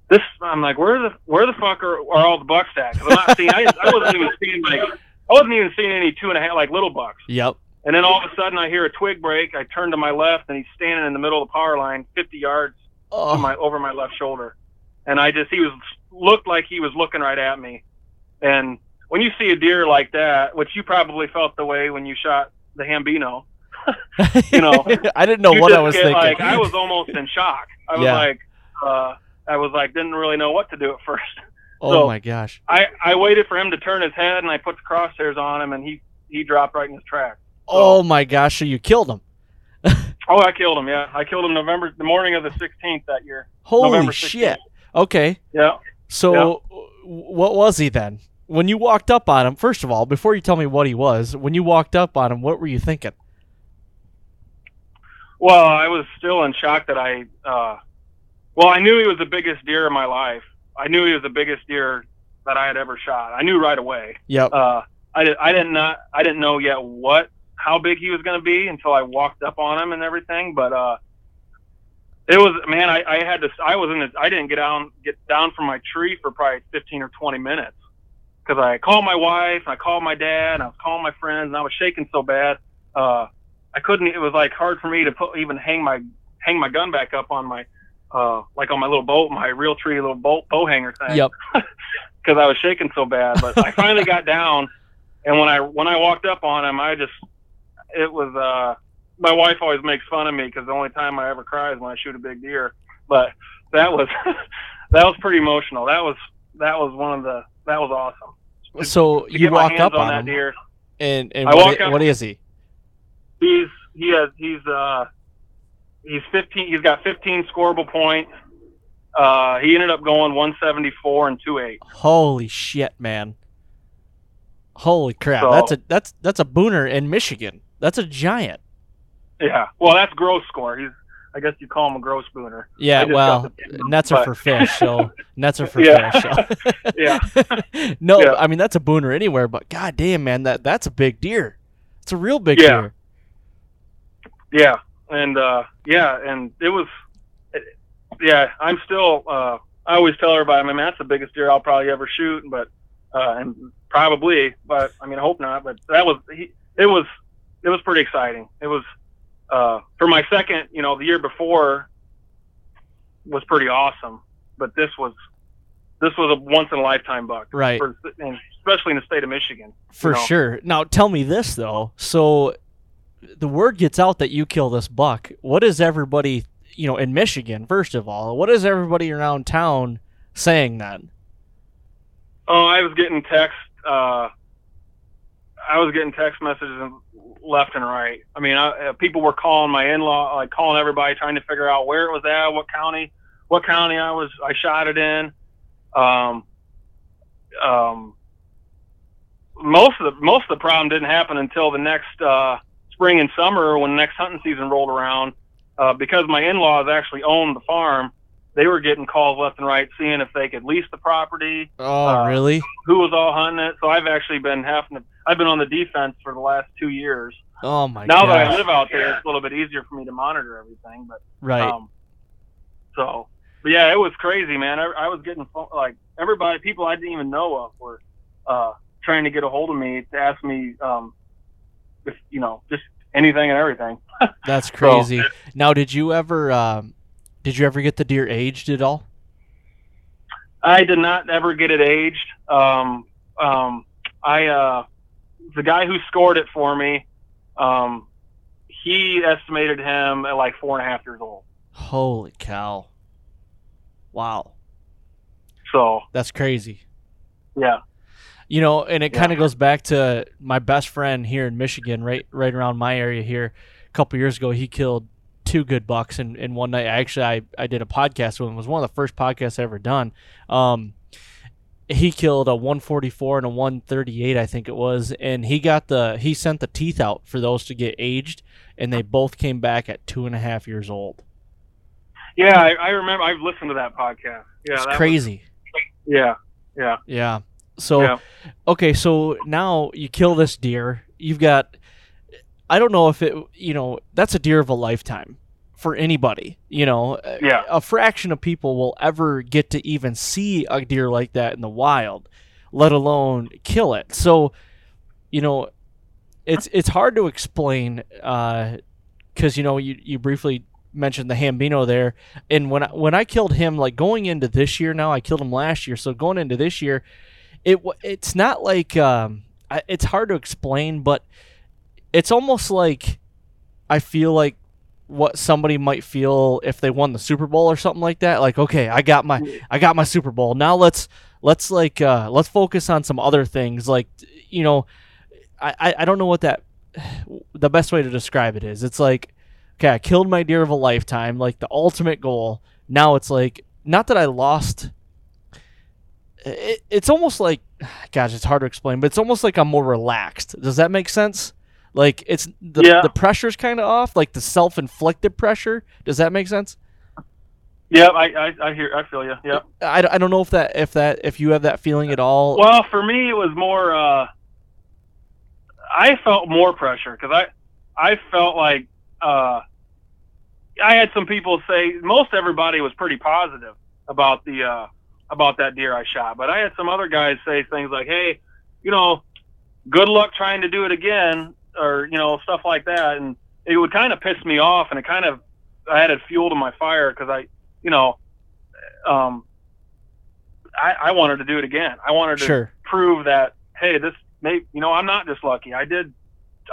this. I'm like, where the where the fuck are, are all the bucks at? 'Cause I'm not seeing. I, I wasn't even seeing like I wasn't even seeing any two and a half like little bucks. Yep. And then all of a sudden, I hear a twig break. I turn to my left, and he's standing in the middle of the power line, 50 yards Oh, my over my left shoulder. And I just he was looked like he was looking right at me. And when you see a deer like that, which you probably felt the way when you shot the Hambino, you know, I didn't know what I was get, thinking. Like I was almost in shock. I was Yeah. like, uh, I was like, didn't really know what to do at first. oh so- my gosh. I I waited for him to turn his head, and I put the crosshairs on him, and he he dropped right in his tracks. Oh my gosh. So you killed him. Oh, I killed him. Yeah, I killed him November, the morning of the 16th that year. Holy shit. Okay. Yeah. So, Yeah. what was he then? When you walked up on him, first of all, before you tell me what he was, when you walked up on him, what were you thinking? Well, I was still in shock that I. Uh, well, I knew he was the biggest deer in my life. I knew he was the biggest deer that I had ever shot. I knew right away. Yep. Uh, I did. I did not. I didn't know yet what how big he was going to be until I walked up on him and everything. But uh, it was man. I, I had to. I was in. The, I didn't get down get down from my tree for probably fifteen or twenty minutes because I called my wife, I called my dad, and I was calling my friends, and I was shaking so bad. Uh, I couldn't. It was like hard for me to put even hang my hang my gun back up on my uh, like on my little boat, my Realtree little boat bow hanger thing Yep. because I was shaking so bad. But I finally got down, and when I when I walked up on him, I just it was. uh My wife always makes fun of me because the only time I ever cry is when I shoot a big deer. But that was that was pretty emotional. That was that was one of the that was awesome. So To you get my walked hands up on, on that him. And and what, walk i- up- what is he? He's he has he's uh he's 15. He's got 15 scoreable points. Uh, he ended up going 174 and 28. Holy shit, man! Holy crap! So- that's a that's that's a booner in Michigan. That's a giant. Yeah. Well, that's gross score. He's I guess you call him a gross booner. Yeah, well, got the- nets are but- for fish, so nets are for Yeah. fish. So. Yeah. no, Yeah. I mean that's a booner anywhere, but god damn, man, that that's a big deer. It's a real big Yeah. deer. Yeah, and uh, yeah, and it was, it, yeah. I'm still. Uh, I always tell everybody, I mean, that's the biggest deer I'll probably ever shoot, but uh, and probably, but I mean, I hope not. But that was he, it was it was pretty exciting. It was uh, for my second, you know, the year before was pretty awesome, but this was this was a once in a lifetime buck, Right. For, and especially in the state of Michigan. For you know. sure. Now tell me this though. So the word gets out that you kill this buck. What is everybody, you know, in Michigan, first of all, what is everybody around town saying then? Oh, I was getting text. Uh, I was getting text messages left and right. I mean, I, uh, people were calling my in-law, like calling everybody, trying to figure out where it was at, what county, what county I was, I shot it in. Um, um, most of the most of the problem didn't happen until the next uh, spring and summer when the next hunting season rolled around. Uh, because my in-laws actually owned the farm, they were getting calls left and right, seeing if they could lease the property Oh, Uh, really? who was all hunting it. So I've actually been having to. I've been on the defense for the last two years. Oh my god. now god. that I live out there, it's a little bit easier for me to monitor everything. But right. um, so, but yeah, it was crazy, man. I, I was getting like everybody, people I didn't even know of were uh, trying to get a hold of me to ask me, um, if you know, just anything and everything. That's crazy. now, did you ever um, did you ever get the deer aged at all? I did not ever get it aged. Um, um, I uh, the guy who scored it for me, um, he estimated him at like four and a half years old. Holy cow. Wow. So That's crazy. yeah, You know, and it Yeah. kind of goes back to my best friend here in Michigan, right right around my area here. A couple years ago, he killed two good bucks in, in one night. Actually, I, I did a podcast with him. It was one of the first podcasts I ever done. Um, he killed a 144 and a 138, I think it was, and he got the he sent the teeth out for those to get aged, and they both came back at two and a half years old. yeah, I, I remember. I've listened to that podcast. Yeah, it's that was- crazy. yeah, yeah, Yeah. So Yeah. okay, so now you kill this deer. You've got I don't know if it you know, that's a deer of a lifetime for anybody. You know, Uh, Yeah. a fraction of people will ever get to even see a deer like that in the wild, let alone kill it. So, you know, it's it's hard to explain uh cuz you know, you you briefly mentioned the Hambino there and when I, when I killed him like going into this year now I killed him last year so going into this year it it's not like um I, it's hard to explain but it's almost like I feel like what somebody might feel if they won the Super Bowl or something like that like okay I got my I got my Super Bowl. Now let's let's like uh let's focus on some other things like you know I I, don't know what that the best way to describe it is. It's like okay I killed my deer of a lifetime like the ultimate goal. Now it's like not that I lost it, it's almost like gosh it's hard to explain but it's almost like i'm more relaxed. Does that make sense like it's the, Yeah. the pressure's kind of off like the self-inflicted pressure does that make sense yeah. I, I, I hear. I feel you. Yeah. I, I don't know if that if that if you have that feeling at all Well, for me, it was more. Uh, I felt more pressure because I, I felt like uh, I had some people say most everybody was pretty positive about the uh, about that deer I shot, but I had some other guys say things like, "Hey, you know, good luck trying to do it again," or you know, stuff like that, and it would kind of piss me off, and it kind of added fuel to my fire because I, you know, um, I, I wanted to do it again. I wanted to sure prove that hey, this may you know I'm not just lucky. I did.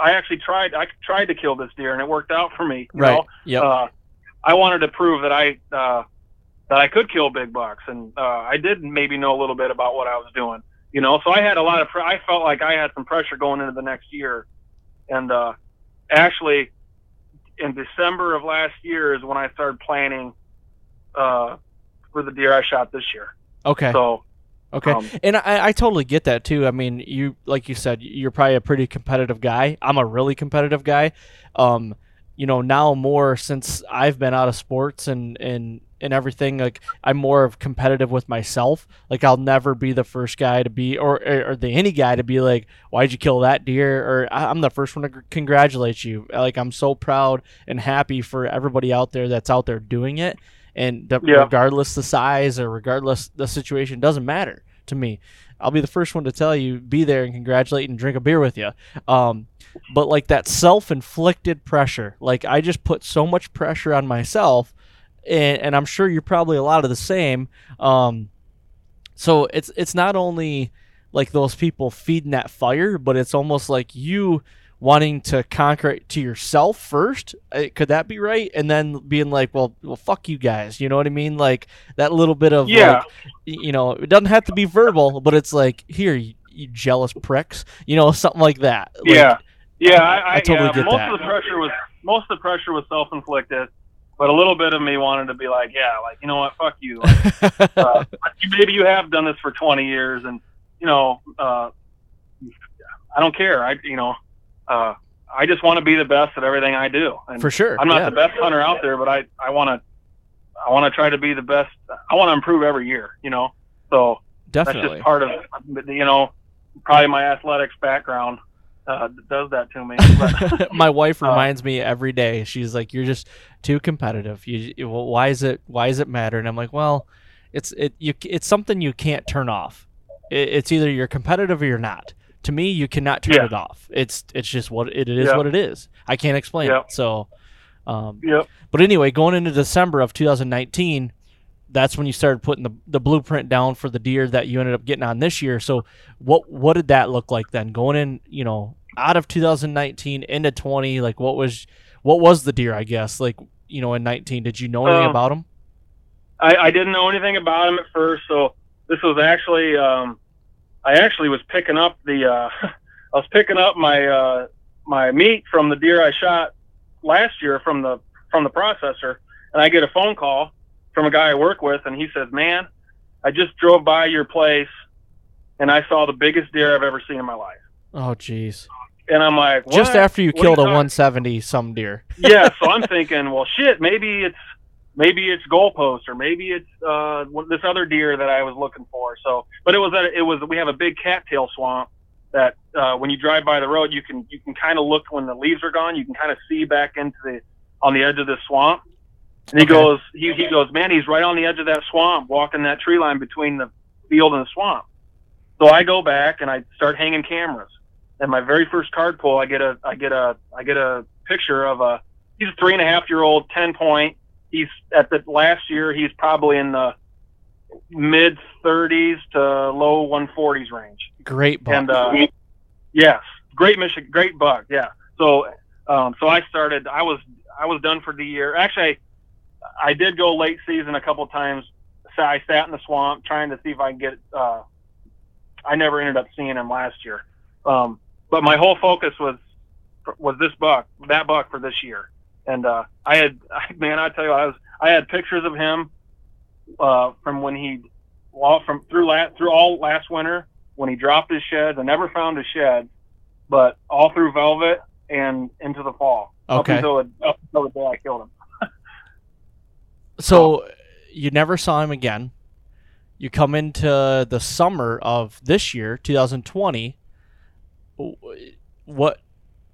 I actually tried. I tried to kill this deer, and it worked out for me. You right yep Uh, I wanted to prove that I uh, that I could kill big bucks, and uh, I did maybe know a little bit about what I was doing. you know. So I had a lot of, pre- I felt like I had some pressure going into the next year, and uh, actually, in December of last year is when I started planning uh, for the deer I shot this year. Okay. So Okay, Um, and I, I totally get that too. I mean, you like you said, you're probably a pretty competitive guy. I'm a really competitive guy. Um, you know, now more since I've been out of sports and and and everything, like I'm more of competitive with myself. Like I'll never be the first guy to be, or or the any guy to be like, why'd you kill that deer? Or "I- I'm the first one to congratulate you. Like I'm so proud and happy for everybody out there that's out there doing it. And the, Yeah. regardless the size or regardless the situation, doesn't matter to me. I'll be the first one to tell you, be there and congratulate and drink a beer with you. Um, but like that self-inflicted pressure, like I just put so much pressure on myself, and, and I'm sure you're probably a lot of the same. Um, so it's it's not only like those people feeding that fire, but it's almost like you wanting to conquer it to yourself first. Uh, Could that be right? And then being like, well, well, fuck you guys. You know what I mean? Like that little bit of Yeah. like, you know, it doesn't have to be verbal, but it's like, here, you, you jealous pricks. You know, something like that. Like, yeah, yeah, I, I, I totally yeah, get most that. of the pressure was most of the pressure was self inflicted, but a little bit of me wanted to be like, yeah, like you know what, fuck you. Like, uh, maybe you have done this for 20 years, and you know, uh, I don't care. I, you know, uh, I just want to be the best at everything I do. And For sure. I'm not yeah. the best hunter out there, but I, I want to, I want to try to be the best. I want to improve every year. You know, so that's Definitely. just part of, you know, probably my athletics background uh, does that to me. But, my wife Uh, reminds me every day. She's like, "You're just too competitive. You, you- well, why is it? Why does it matter?" And I'm like, "Well, it's it. You, it's something you can't turn off. It, it's either you're competitive or you're not. To me, you cannot turn Yeah. it off. It's it's just what it, it is. Yeah. What it is. I can't explain Yeah. it. So, um, yep. but anyway, going into December of 2019, that's when you started putting the, the blueprint down for the deer that you ended up getting on this year. So what what did that look like then? Going in, you know, out of 2019 into 20, like what was what was the deer? I guess like you know in 19, did you know anything Um, about him? I, I didn't know anything about him at first, so this was actually um, I actually was picking up the uh, I was picking up my uh, my meat from the deer I shot last year from the from the processor, and I get a phone call from a guy I work with, and he says, "Man, I just drove by your place, and I saw the biggest deer I've ever seen in my life." Oh jeez. And I'm like, what? Just after you What killed a talking- 170 some deer. yeah, so I'm thinking, well, shit, maybe it's maybe it's goalpost or maybe it's uh, this other deer that I was looking for. So, but it was at, it was we have a big cattail swamp that uh, when you drive by the road, you can you can kind of look when the leaves are gone. You can kind of see back into the on the edge of the swamp. And he Okay. goes, he, he goes, man, he's right on the edge of that swamp, walking that tree line between the field and the swamp. So I go back and I start hanging cameras. And my very first card pull, I get a, I get a, I get a picture of a, he's a three and a half year old, 10 point. He's at the last year, he's probably in the mid 30s to low 140s range. Great buck. And uh, yes, great mission, great buck. Yeah. So, um, so I started. I was I was done for the year. Actually, I did go late season a couple times. So I sat in the swamp trying to see if I can get. Uh, I never ended up seeing him last year, um, but my whole focus was was this buck, that buck for this year. And uh, I had, man, I tell you, I was I had pictures of him uh, from when he, well, from through last through all last winter when he dropped his sheds. I never found his shed, but all through velvet and into the fall. Okay. Up until, up until the day I killed him. So you never saw him again. You come into the summer of this year, 2020. What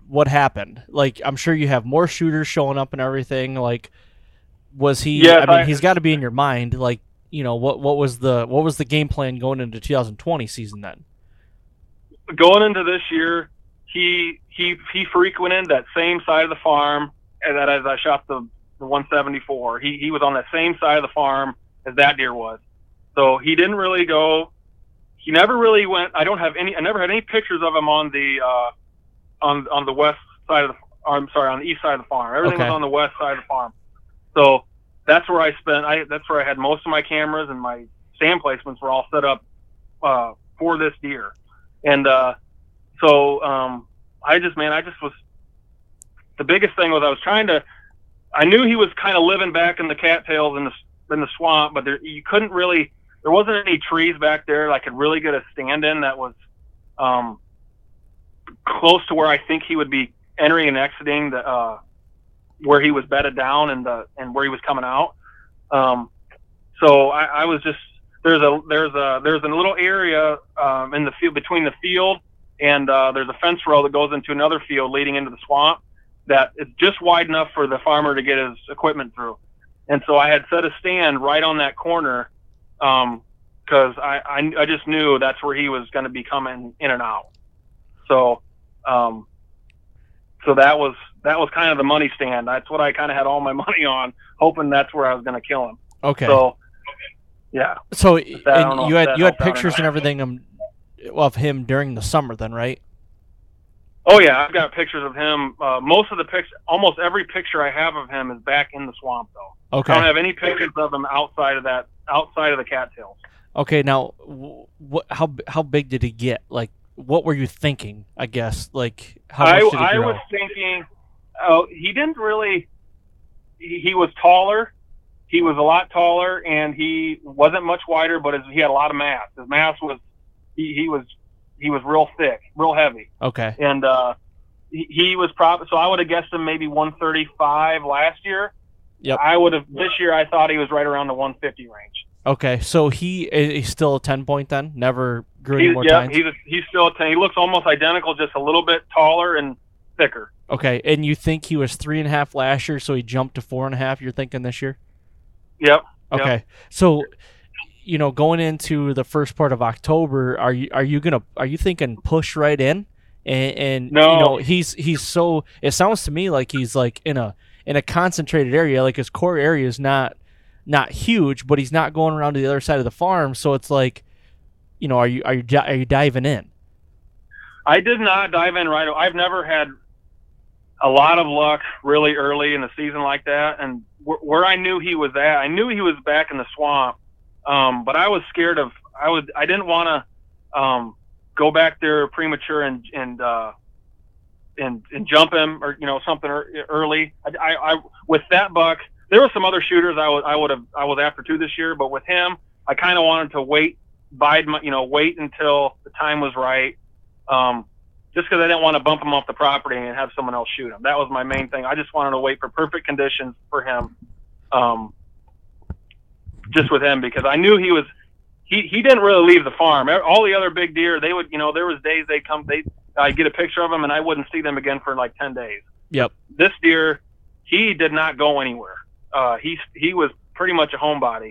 what happened? Like I'm sure you have more shooters showing up and everything. Like was he Yeah, I mean I- he's got to be in your mind like, you know, what what was the what was the game plan going into 2020 season then? Going into this year, he he he frequented that same side of the farm and that as I shot the the 174. He he was on that same side of the farm as that deer was. So he didn't really go. He never really went. I don't have any. I never had any pictures of him on the uh, on on the west side of the. I'm sorry, on the east side of the farm. Everything Okay. was on the west side of the farm. So that's where I spent. I that's where I had most of my cameras and my stand placements were all set up uh, for this deer, and uh, so um, I just man, I just was the biggest thing was I was trying to. I knew he was kind of living back in the cattails in the in the swamp, but there you couldn't really. There wasn't any trees back there I could really get a stand in that was um, close to where I think he would be entering and exiting the uh, where he was bedded down and the and where he was coming out. Um, so I, I was just there's a there's a there's a little area um, in the field between the field and uh, there's a fence row that goes into another field leading into the swamp that it's just wide enough for the farmer to get his equipment through. And so I had set a stand right on that corner because um, I, I I just knew that's where he was going to be coming in and out. So um, so that was that was kind of the money stand. That's what I kind of had all my money on, hoping that's where I was going to kill him. Okay. So yeah. So that- and you had you had helped out or pictures and everything of him during the summer, then, right? Oh yeah, I've got pictures of him. Uh, most of the pictures, almost every picture I have of him is back in the swamp though. Okay. I don't have any pictures of him outside of that, outside of the cattails. Okay, now, what? How how big did he get? Like, what were you thinking? I guess, like, how much I, did he I grow? was thinking, oh, he didn't really. He, he was taller. He was a lot taller, and he wasn't much wider, but his, he had a lot of mass. His mass was, he, he was, he was real thick, real heavy, Okay. and uh, he, he was probably. So I would have guessed him maybe 135 last year. Yep. I would have this year. I thought he was right around the 150 range. Okay. So he is still a ten point then. Never grew any He's, more yeah, times. he's a, he's still a 10. He looks almost identical, just a little bit taller and thicker. Okay, and you think he was three and a half last year, so he jumped to four and a half. You're thinking this year? Yep. Yep. Okay. So, you know, going into the first part of October, are you are you gonna are you thinking push right in? And, and No. you know, he's he's so. It sounds to me like he's like in a in a concentrated area. Like his core area is not not huge, but he's not going around to the other side of the farm. So it's like, you know, are you are you are you diving in? I did not dive in right. I've never had a lot of luck really early in the season like that. And wh- where I knew he was at, I knew he was back in the swamp. Um, but I was scared of. I would. I didn't want to um, go back there premature and and uh, and and jump him or you know something ear- early. I, I, I with that buck, there were some other shooters I would I would have I was after two this year, but with him, I kind of wanted to wait, bide my you know wait until the time was right. Um, just because I didn't want to bump him off the property and have someone else shoot him. That was my main thing. I just wanted to wait for perfect conditions for him. Um, just with him because I knew he was he he didn't really leave the farm. All the other big deer, they would you know there was days they come they I get a picture of them and I wouldn't see them again for like ten days. Yep. This deer, he did not go anywhere. Uh, he he was pretty much a homebody,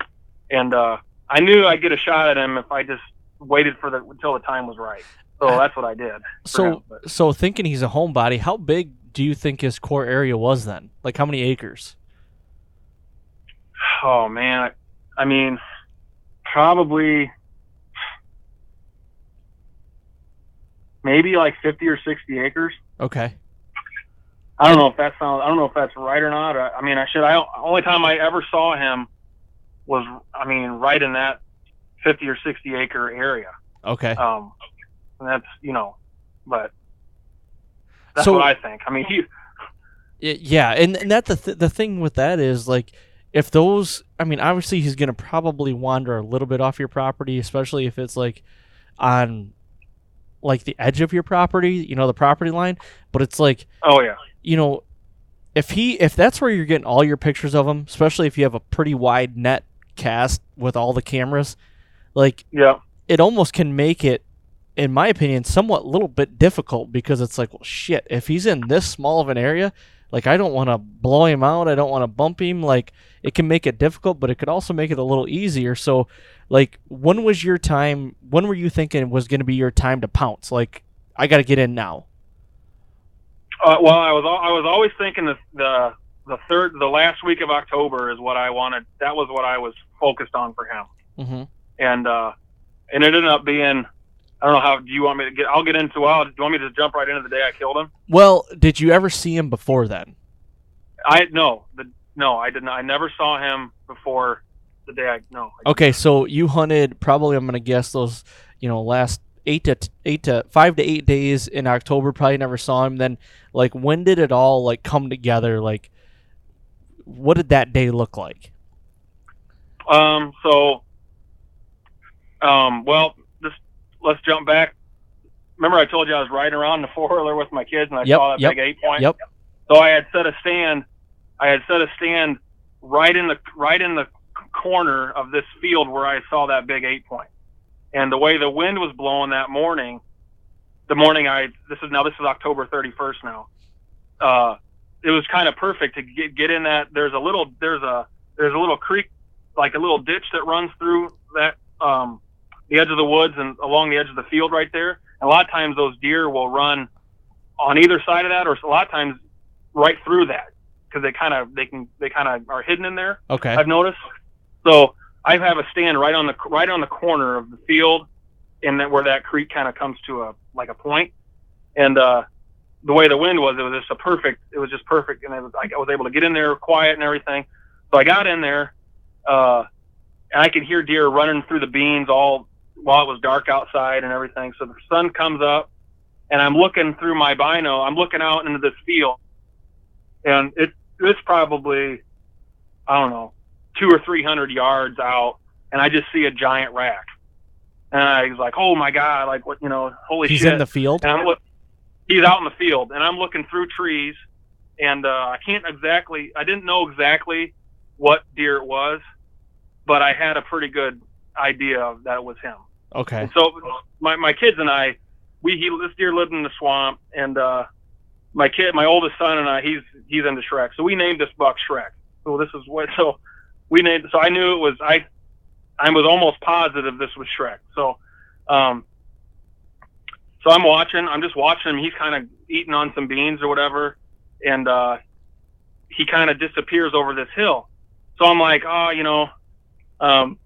and uh, I knew I'd get a shot at him if I just waited for the until the time was right. So that's what I did. So him, so thinking he's a homebody, how big do you think his core area was then? Like how many acres? Oh man, I, I mean, probably maybe like fifty or sixty acres. Okay. I don't know if that sounds. I don't know if that's right or not. I, I mean, I should. I only time I ever saw him was, I mean, right in that fifty or sixty acre area. Okay. Um, and that's you know, but that's So- what I think. I mean, he. Yeah, and, and that the th- the thing with that is like if those I mean obviously he's going to probably wander a little bit off your property especially if it's like on like the edge of your property, you know, the property line, but it's like, Oh yeah. you know, if he if that's where you're getting all your pictures of him, especially if you have a pretty wide net cast with all the cameras, like Yeah. it almost can make it in my opinion somewhat a little bit difficult because it's like well shit if he's in this small of an area like i don't want to blow him out i don't want to bump him like it can make it difficult but it could also make it a little easier so like when was your time when were you thinking was going to be your time to pounce like i got to get in now Uh, well, I was I was always thinking that the the third the last week of October is what I wanted. That was what I was focused on for him, mm-hmm. and uh, and it ended up being. I don't know how. Do you want me to get? I'll get into. Well, do you want me to jump right into the day I killed him? well did you ever see him before then I no. The no, I didn't. I never saw him before the day I no. I- Okay, so you hunted probably I'm gonna guess those you know last eight to eight to five to eight days in October. Probably never saw him. Then like when did it all like come together? Like what did that day look like? Um. So. Um. Well, let's jump back. Remember, I told you I was riding around the four wheeler with my kids, and I Yep, saw that yep, big eight point. Yep. So I had set a stand. I had set a stand right in the right in the corner of this field where I saw that big eight point. And the way the wind was blowing that morning, the morning I this is now this is October 31st now. Uh, it was kind of perfect to get get in that. There's a little there's a there's a little creek like a little ditch that runs through that um, the edge of the woods and along the edge of the field right there. And a lot of times those deer will run on either side of that, or a lot of times right through that because they kind of they can they kind of are hidden in there. Okay. I've noticed. So I have a stand right on the right on the corner of the field, and that where that creek kind of comes to a like a point, and uh, the way the wind was, it was just a perfect. It was just perfect, and it was I was able to get in there quiet and everything. So I got in there, uh, and I could hear deer running through the beans all while it was dark outside and everything. So the sun comes up, and I'm looking through my bino. I'm looking out into this field, and it it's probably I don't know two or three hundred yards out, and I just see a giant rack, and I was like, oh my god, like what you know, holy He's shit! He's in the field. and I'm look, he's out in the field, and I'm looking through trees, and uh, I can't exactly, I didn't know exactly what deer it was, but I had a pretty good idea that it was him. Okay. And so my my kids and I, we he this deer lived in the swamp, and uh, my kid, my oldest son and I, he's he's into Shrek, so we named this buck Shrek. So this is what so we named. So I knew it was I. I was almost positive this was Shrek. So, um, so I'm watching. I'm just watching him. He's kind of eating on some beans or whatever, and uh, he kind of disappears over this hill. So I'm like, oh, you know, um,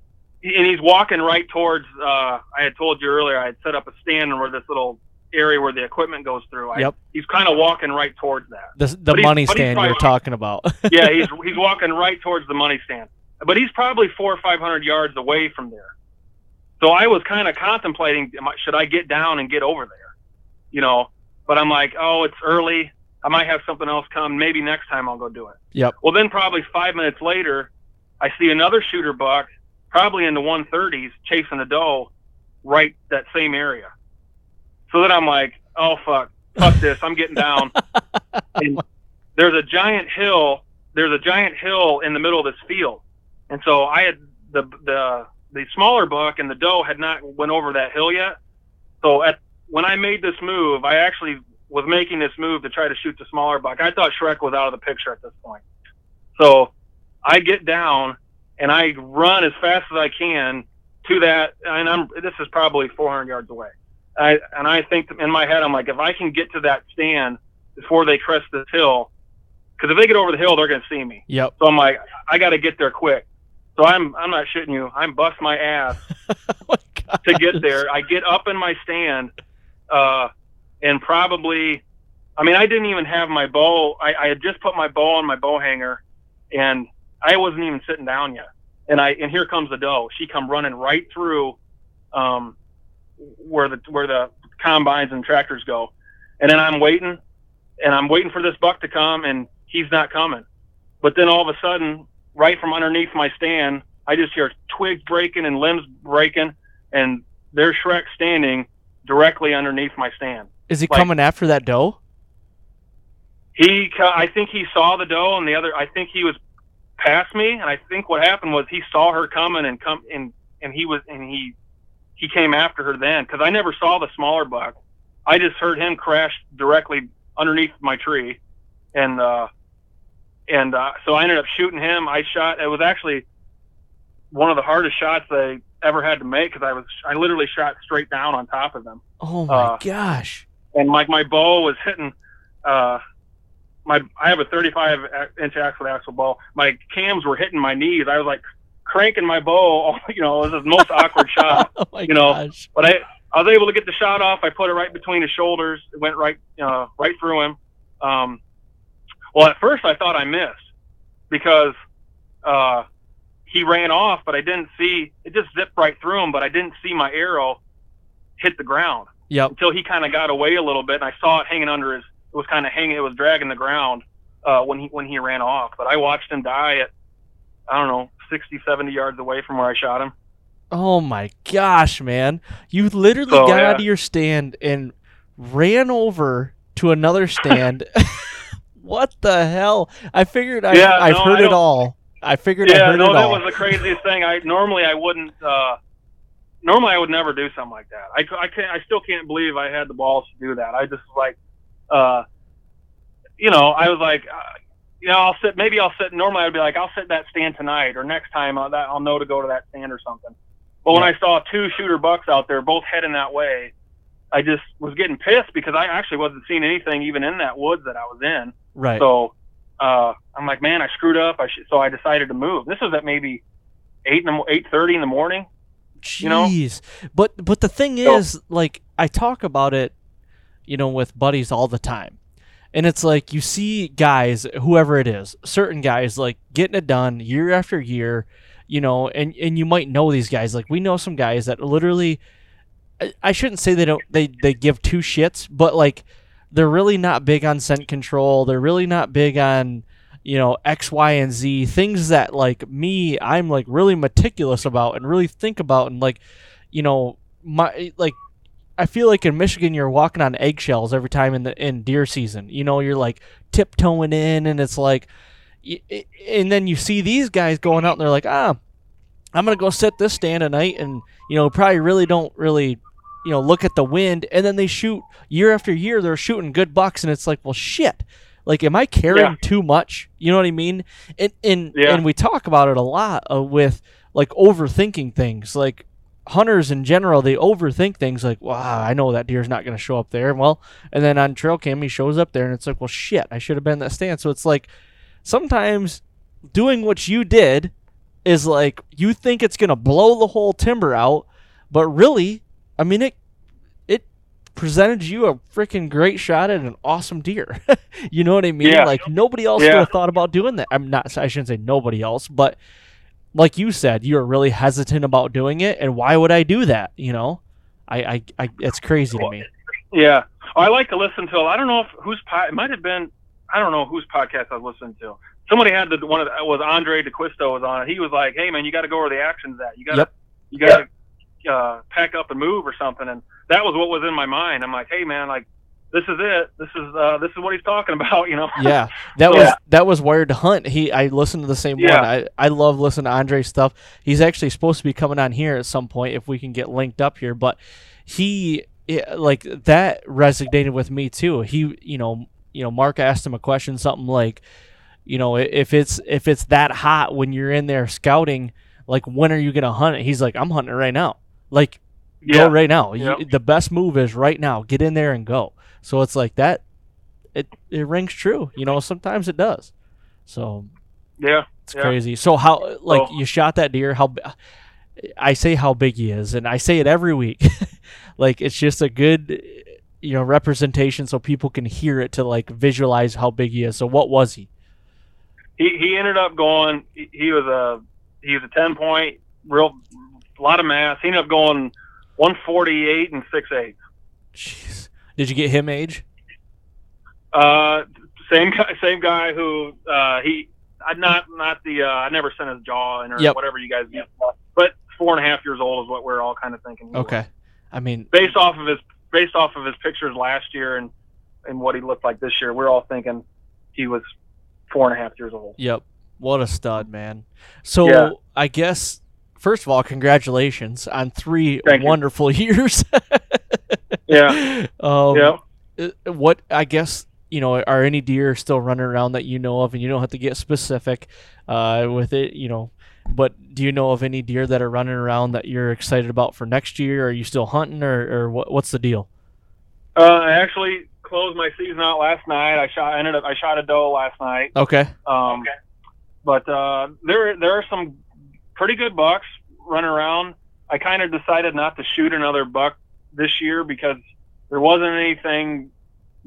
and he's walking right towards. Uh, I had told you earlier I had set up a stand where this little area where the equipment goes through. I, Yep. He's kind of walking right towards that. The the money stand you're talking about. yeah, he's he's walking right towards the money stand, but he's probably four or five hundred yards away from there. So I was kind of contemplating, should I get down and get over there, you know? But I'm like, oh, it's early. I might have something else come. Maybe next time I'll go do it. Yep. Well, then probably five minutes later, I see another shooter buck, probably in the 130s, chasing a doe, right that same area. So then I'm like, oh fuck, fuck this, I'm getting down. and there's a giant hill. There's a giant hill in the middle of this field, and so I had the the the smaller buck and the doe had not went over that hill yet. So at when I made this move, I actually was making this move to try to shoot the smaller buck. I thought Shrek was out of the picture at this point. So I get down and I run as fast as I can to that, and I'm this is probably 400 yards away. I and I think in my head I'm like, if I can get to that stand before they crest this hill, because if they get over the hill, they're gonna see me. yep. So I'm like, I got to get there quick. So I'm I'm not shitting you. I'm bust my ass Oh my to get there. I get up in my stand, uh, and probably, I mean, I didn't even have my bow. I, I had just put my bow on my bow hanger, and I wasn't even sitting down yet. And I and here comes the doe. She come running right through, um, where the where the combines and tractors go, and then I'm waiting, and I'm waiting for this buck to come, and he's not coming. But then all of a sudden, right from underneath my stand, I just hear twigs breaking and limbs breaking, and there's Shrek standing directly underneath my stand. Is he like- coming after that doe? He, I think he saw the doe, and the other, I think he was past me, and I think what happened was he saw her coming and come and and he was and he he came after her then because I never saw the smaller buck. I just heard him crash directly underneath my tree, and uh, and uh, so I ended up shooting him. I shot. It was actually one of the hardest shots I ever had to make because I was I literally shot straight down on top of him Oh my Uh, gosh. and like my bow was hitting uh my I have a 35 inch axle axle ball. My cams were hitting my knees. I was like cranking my bow. You know, it was the most awkward shot. Oh you know, gosh. But I I was able to get the shot off. I put it right between his shoulders. It went right uh, right through him. Um, well, at first I thought I missed because uh, he ran off, but I didn't see it. Just zipped right through him, but I didn't see my arrow hit the ground Yep. until he kind of got away a little bit, and I saw it hanging under his. It was kind of hanging. It was dragging the ground uh, when he when he ran off. But I watched him die at I don't know 60, 70 yards away from where I shot him. Oh my gosh, man! You literally So, got yeah. out of your stand and ran over to another stand. what the hell? I figured I, Yeah, I've no, heard I it all. I figured I Yeah, heard no, it that was the craziest thing. I normally I wouldn't. Uh, normally I would never do something like that. I, I can't. I still can't believe I had the balls to do that. I just was like, uh, you know, I was like, uh, you know, I'll sit. Maybe I'll sit. Normally I'd be like, I'll sit that stand tonight, or next time I'll, that I'll know to go to that stand or something. But when Yeah. I saw two shooter bucks out there, both heading that way, I just was getting pissed because I actually wasn't seeing anything even in that woods that I was in. right. So uh, I'm like, man, I screwed up. I should, so I decided to move. This was at maybe eight in the eight thirty in the morning. you know? Jeez. But but the thing So- is, like I talk about it, you know, with buddies all the time. And it's like you see guys, whoever it is, certain guys like getting it done year after year, you know, and and you might know these guys. Like we know some guys that literally I, shouldn't say they don't they they give two shits, but like they're really not big on scent control. They're really not big on you know X, Y, and Z things that like me, I'm like really meticulous about and really think about and like you know my like I feel like in Michigan you're walking on eggshells every time in the in deer season. You know, you're like tiptoeing in, and it's like, and then you see these guys going out and they're like, ah, I'm gonna go set this stand tonight, and you know probably really don't really, you know, look at the wind, and then they shoot year after year. They're shooting good bucks, and it's like, well, shit. Like, am I caring Yeah. too much? You know what I mean? And and Yeah. and we talk about it a lot uh, with like overthinking things. Like hunters in general, they overthink things. Like, wow, I know that deer's not going to show up there. Well, and then on trail cam, he shows up there, and it's like, well, shit, I should have been in that stand. So it's like sometimes doing what you did is like you think it's going to blow the whole timber out, but really, I mean it. It presented you a freaking great shot at an awesome deer. you know what I mean? Yeah. Like nobody else would have thought about doing that. I'm not. I shouldn't say nobody else, but like you said, you're really hesitant about doing it, and why would I do that? You know, I, I, I it's crazy to me. Yeah, I like to listen to. I don't know if whose pod. It might have been. I don't know whose podcast I was listening to. Somebody had the one of the, was Andrae D'Acquisto was on it. He was like, "Hey man, you got to go where the action's at. You got to Yep. you got to uh, pack up and move or something." And that was what was in my mind. I'm like, "Hey man, like this is it. This is uh, this is what he's talking about." You know? Yeah, that Yeah. was that was Wired to Hunt. He I listened to the same Yeah. one. I I love listening to Andrae's stuff. He's actually supposed to be coming on here at some point if we can get linked up here. But he yeah, like that resonated with me too. He you know you know Mark asked him a question something like you know if it's if it's that hot when you're in there scouting like when are you gonna hunt it? He's like I'm hunting right now. Like Yeah. go right now. You- the best move is right now. Get in there and go. So it's like that. It it rings true. You know, sometimes it does. So Yeah. it's Yeah. crazy. So how like So- you shot that deer? How I say how big he is, and I say it every week. like it's just a good you know representation so people can hear it to like visualize how big he is. So what was he? he he ended up going. He, he was a he was a ten point, real a lot of mass. He ended up going one forty eight and six eight. Jeez. Did you get him age? Uh, same guy, same guy who uh, he I not not the uh, I never sent his jaw in or Yep. whatever you guys get, but four and a half years old is what we're all kind of thinking. he was. Okay. I mean, Based off of his based off of his pictures last year and and what he looked like this year, we're all thinking he was four and a half years old. Yep. What a stud, man. So Yeah. I guess first of all, congratulations on three Thank you. wonderful years. Yeah. Um, yeah. uh, What I guess you know are any deer still running around that you know of, and you don't have to get specific uh, with it, you know. But do you know of any deer that are running around that you're excited about for next year? Are you still hunting, or, or what, what's the deal? Uh, I actually closed my season out last night. I shot ended up I shot a doe last night. Okay. Um, But uh, there there are some pretty good bucks running around. I kind of decided not to shoot another buck this year because there wasn't anything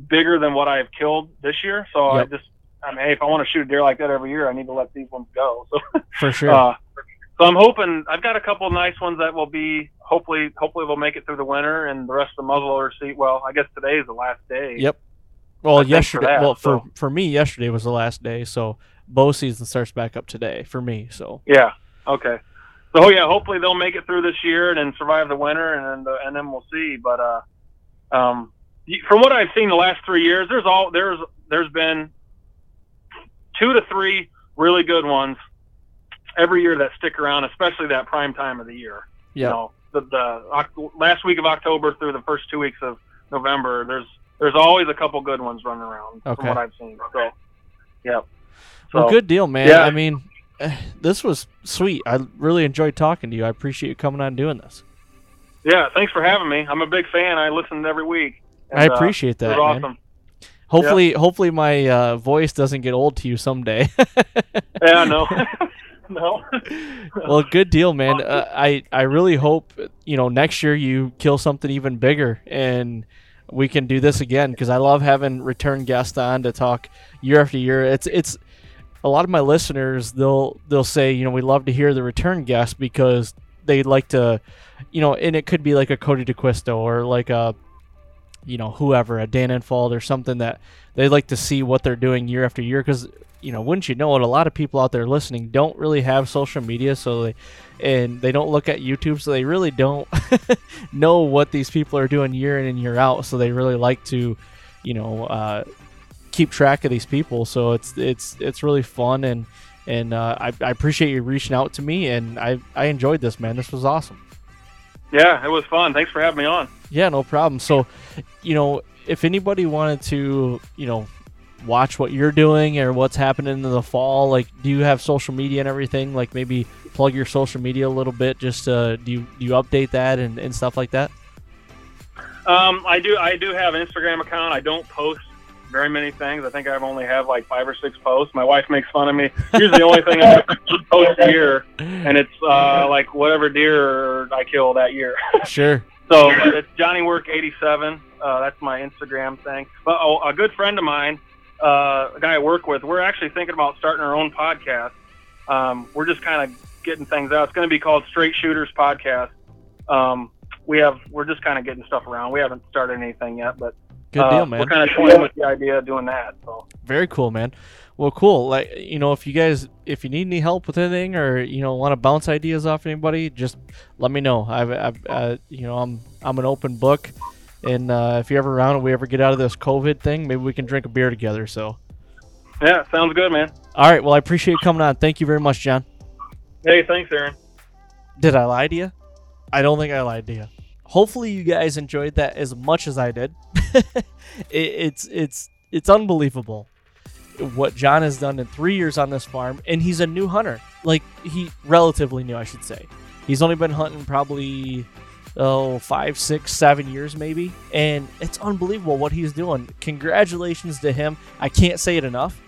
bigger than what I've killed this year. So Yep. I just I mean, hey, if I want to shoot a deer like that every year, I need to let these ones go. So For sure. uh, so I'm hoping I've got a couple of nice ones that will be hopefully, hopefully they'll make it through the winter, and the rest of the muzzleloader season. Well, I guess today is the last day. Yep. Well, I think for yesterday. that, well, for for me, yesterday was the last day. So bow season starts back up today for me. So Yeah. Okay. So yeah, hopefully they'll make it through this year and then survive the winter, and then and then we'll see. But uh, um, from what I've seen the last three years, there's all there's there's been two to three really good ones every year that stick around, especially that prime time of the year. yeah. You know, the the last week of October through the first two weeks of November, there's there's always a couple good ones running around Okay. from what I've seen. So, yep. So, well, good deal, man. yeah. I mean, this was sweet. I really enjoyed talking to you. I appreciate you coming on and doing this. Yeah, thanks for having me. I'm a big fan. I listen every week. I And, uh, appreciate that, man. awesome. Hopefully, hopefully my uh, voice doesn't get old to you someday. Yeah, no, no. well, good deal, man. Uh, I I really hope you know next year you kill something even bigger and we can do this again because I love having return guests on to talk year after year. It's it's a lot of my listeners they'll they'll say you know we love to hear the return guests because they like to you know and it could be like a Cody D'Acquisto or like a you know whoever a Dan Infalt or something that they like to see what they're doing year after year. Because you know wouldn't you know it a lot of people out there listening don't really have social media so they and they don't look at YouTube so they really don't know what these people are doing year in and year out. So they really like to you know uh, keep track of these people so it's it's it's really fun and and uh, I, I appreciate you reaching out to me and I I enjoyed this man this was awesome yeah, it was fun. Thanks for having me on. yeah, no problem. So, you know, if anybody wanted to, you know, watch what you're doing or what's happening in the fall, like, do you have social media and everything? Like, maybe plug your social media a little bit. Just uh, do you do you update that and, and stuff like that? Um, I do. I do have an Instagram account. I don't post very many things. I think I've only have like five or six posts. My wife makes fun of me. Usually, the only thing I post a year, and it's uh, like whatever deer I kill that year. Sure. So it's Johnny Work eighty seven. Uh, that's my Instagram thing. But oh, a good friend of mine, uh, a guy I work with, we're actually thinking about starting our own podcast. Um, we're just kind of getting things out. It's going to be called Straight Shooters Podcast. Um, we have we're just kind of getting stuff around. We haven't started anything yet, but Good uh, deal, man. We're kind of toying with the idea of doing that. So Very cool, man. Well, cool. Like, you know, if you guys, if you need any help with anything, or you know, want to bounce ideas off anybody, just let me know. I've, I've uh, you know, I'm, I'm an open book, and uh, if you're ever around and we ever get out of this COVID thing, maybe we can drink a beer together. So, yeah, sounds good, man. all right. Well, I appreciate you coming on. Thank you very much, Jon. Hey, thanks, Aaron. Did I lie to you? I don't think I lied to you. Hopefully, you guys enjoyed that as much as I did. it, it's it's it's unbelievable what Jon has done in three years on this farm, and he's a new hunter. Like he relatively new, I should say. He's only been hunting probably oh five, six, seven years maybe, and it's unbelievable what he's doing. Congratulations to him. I can't say it enough.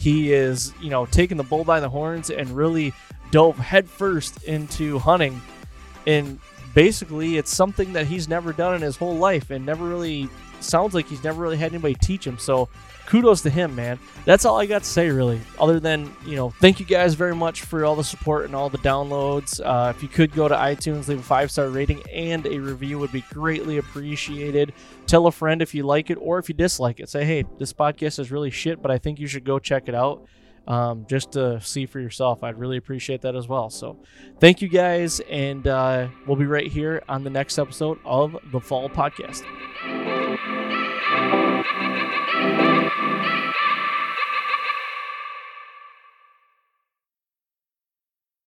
He is, you know, taking the bull by the horns and really dove headfirst into hunting and basically it's something that he's never done in his whole life and never really sounds like he's never really had anybody teach him. So kudos to him man. That's all i got to say really. Other than you know thank you guys very much for all the support and all the downloads. Uh, if you could go to itunes leave a five star rating and a review would be greatly appreciated. Tell a friend if you like it or if you dislike it. Say hey this podcast is really shit but i think you should go check it out um, just to see for yourself. I'd really appreciate that as well. So thank you guys and uh, we'll be right here on the next episode of the fall podcast